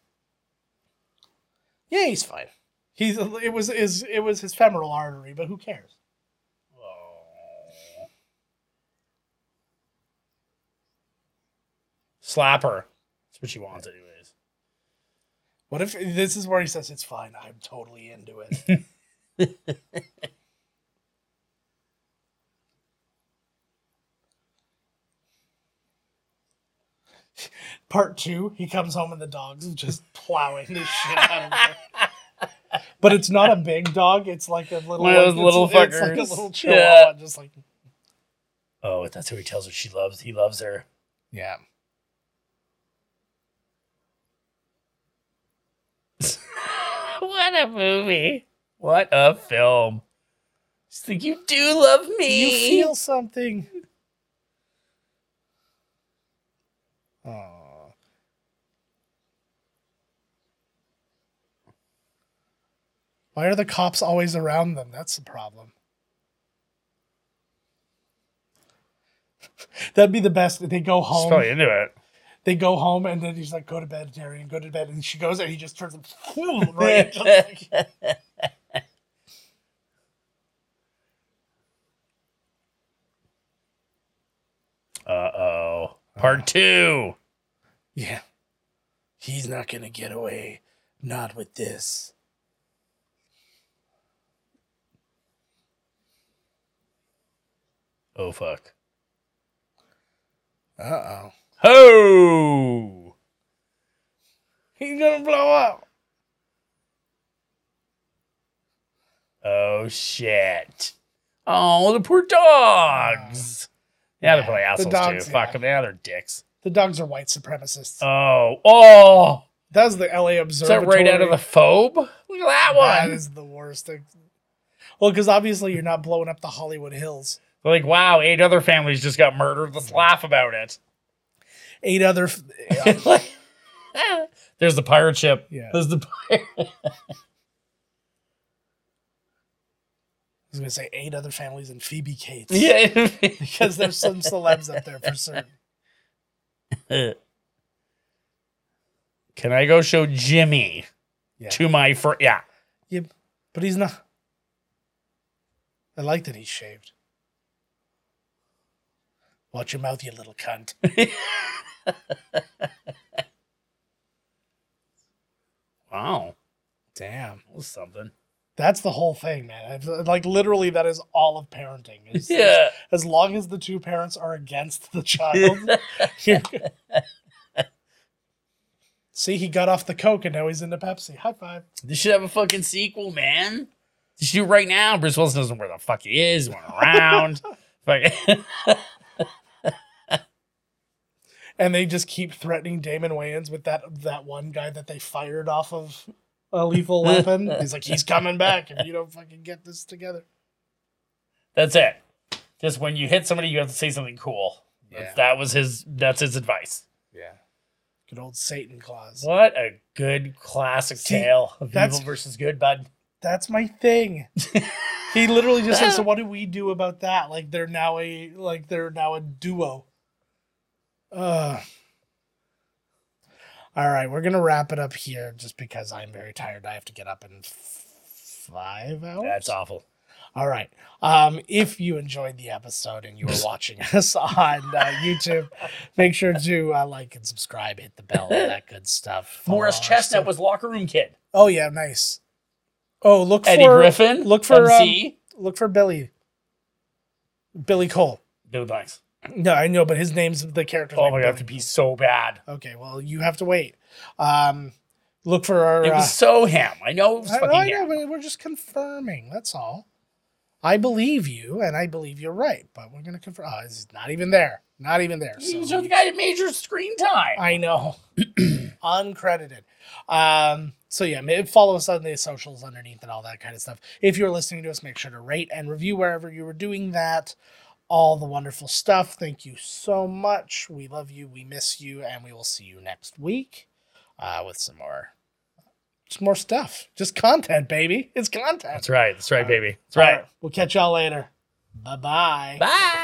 Yeah, he's fine. He's it was his it was his femoral artery, but who cares? Slap her. That's what she wants, anyways. What if this is where he says it's fine? I'm totally into it. Part two, he comes home and the dog's just plowing the shit out of him. But it's not a big dog. It's like a little, One of those little it's, it's like a little chihuahua, Yeah. just like Oh, that's who he tells her she loves. He loves her. Yeah. What a movie. What a film. Just think you do love me. You feel something. Oh. Why are the cops always around them? That's the problem. That'd be the best. They go home. probably into it. They go home, and then he's like, "Go to bed, Darian. Go to bed." And she goes, and he just turns them right. into, like- Uh oh. Part two. yeah, he's not gonna get away. Not with this. Oh fuck. Uh oh. Ho! He's gonna blow up. Oh shit. Oh, the poor dogs. Yeah, they're probably the assholes dogs, too. Fuck yeah. them. Yeah, they're dicks. The dogs are white supremacists. Oh, oh. That's the LA Is that Observatory. right out of the phobe? Look at that That one. is the worst. thing. Well, because obviously you're not blowing up the Hollywood Hills. They're like, wow, eight other families just got murdered. Let's laugh about it. Eight other. f- There's the pirate ship. Yeah. There's the pirate. I was gonna say eight other families and Phoebe Cates. yeah. because there's some celebs up there for certain. Can I go show Jimmy Yeah. to my friend? Yeah. yeah, but he's not. I like that he's shaved. Watch your mouth, you little cunt. Wow. Damn, That was something. That's the whole thing, man. I've- uh, Like literally, that is all of parenting. Is- Yeah. as long as the two parents are against the child. See, he got off the coke and now he's into Pepsi. High five. They should have a fucking sequel, man. They should do right now. Bruce Willis doesn't know where the fuck he is. He went around. And they just keep threatening Damon Wayans with that that one guy that they fired off of a lethal weapon. He's like, he's coming back if you don't fucking get this together. That's it. Just when you hit somebody, you have to say something cool. Yeah. That was his. That's his advice. Yeah. Good old Satan Claus. What a good classic See, tale of evil versus good, bud. That's my thing. he literally just said, "So what do we do about that? Like they're now a like they're now a duo." Uh. All right, we're gonna wrap it up here, just because I'm very tired. I have to get up in five hours. That's awful. All right. Um, if you enjoyed the episode and you were watching us on uh, YouTube, make sure to uh, like and subscribe, hit the bell, all that good stuff. Morris Chestnut stuff. was locker room kid. Oh yeah, nice. Oh, look for Eddie for Griffin. Look for um, look for Billy. Billy Cole. Billy Blanks. No, I know, but his name's the character. Oh my god, to be so bad. Okay, well, you have to wait. Um, look for our. It uh, was so him. I know it was I, fucking I know, him. but we're just confirming. That's all. I believe you, and I believe you're right. But we're gonna confirm. Oh, he's not even there. Not even there. He was So the guy that major screen time. I know, uncredited. Um, so yeah, follow us on the socials underneath and all that kind of stuff. If you're listening to us, make sure to rate and review wherever you were doing that. All the wonderful stuff. Thank you so much. We love you. We miss you, and we will see you next week uh, with some more, just more stuff. Just content, baby. It's content. That's right. That's right, All baby. That's right. We'll catch y'all later. Bye bye. Bye.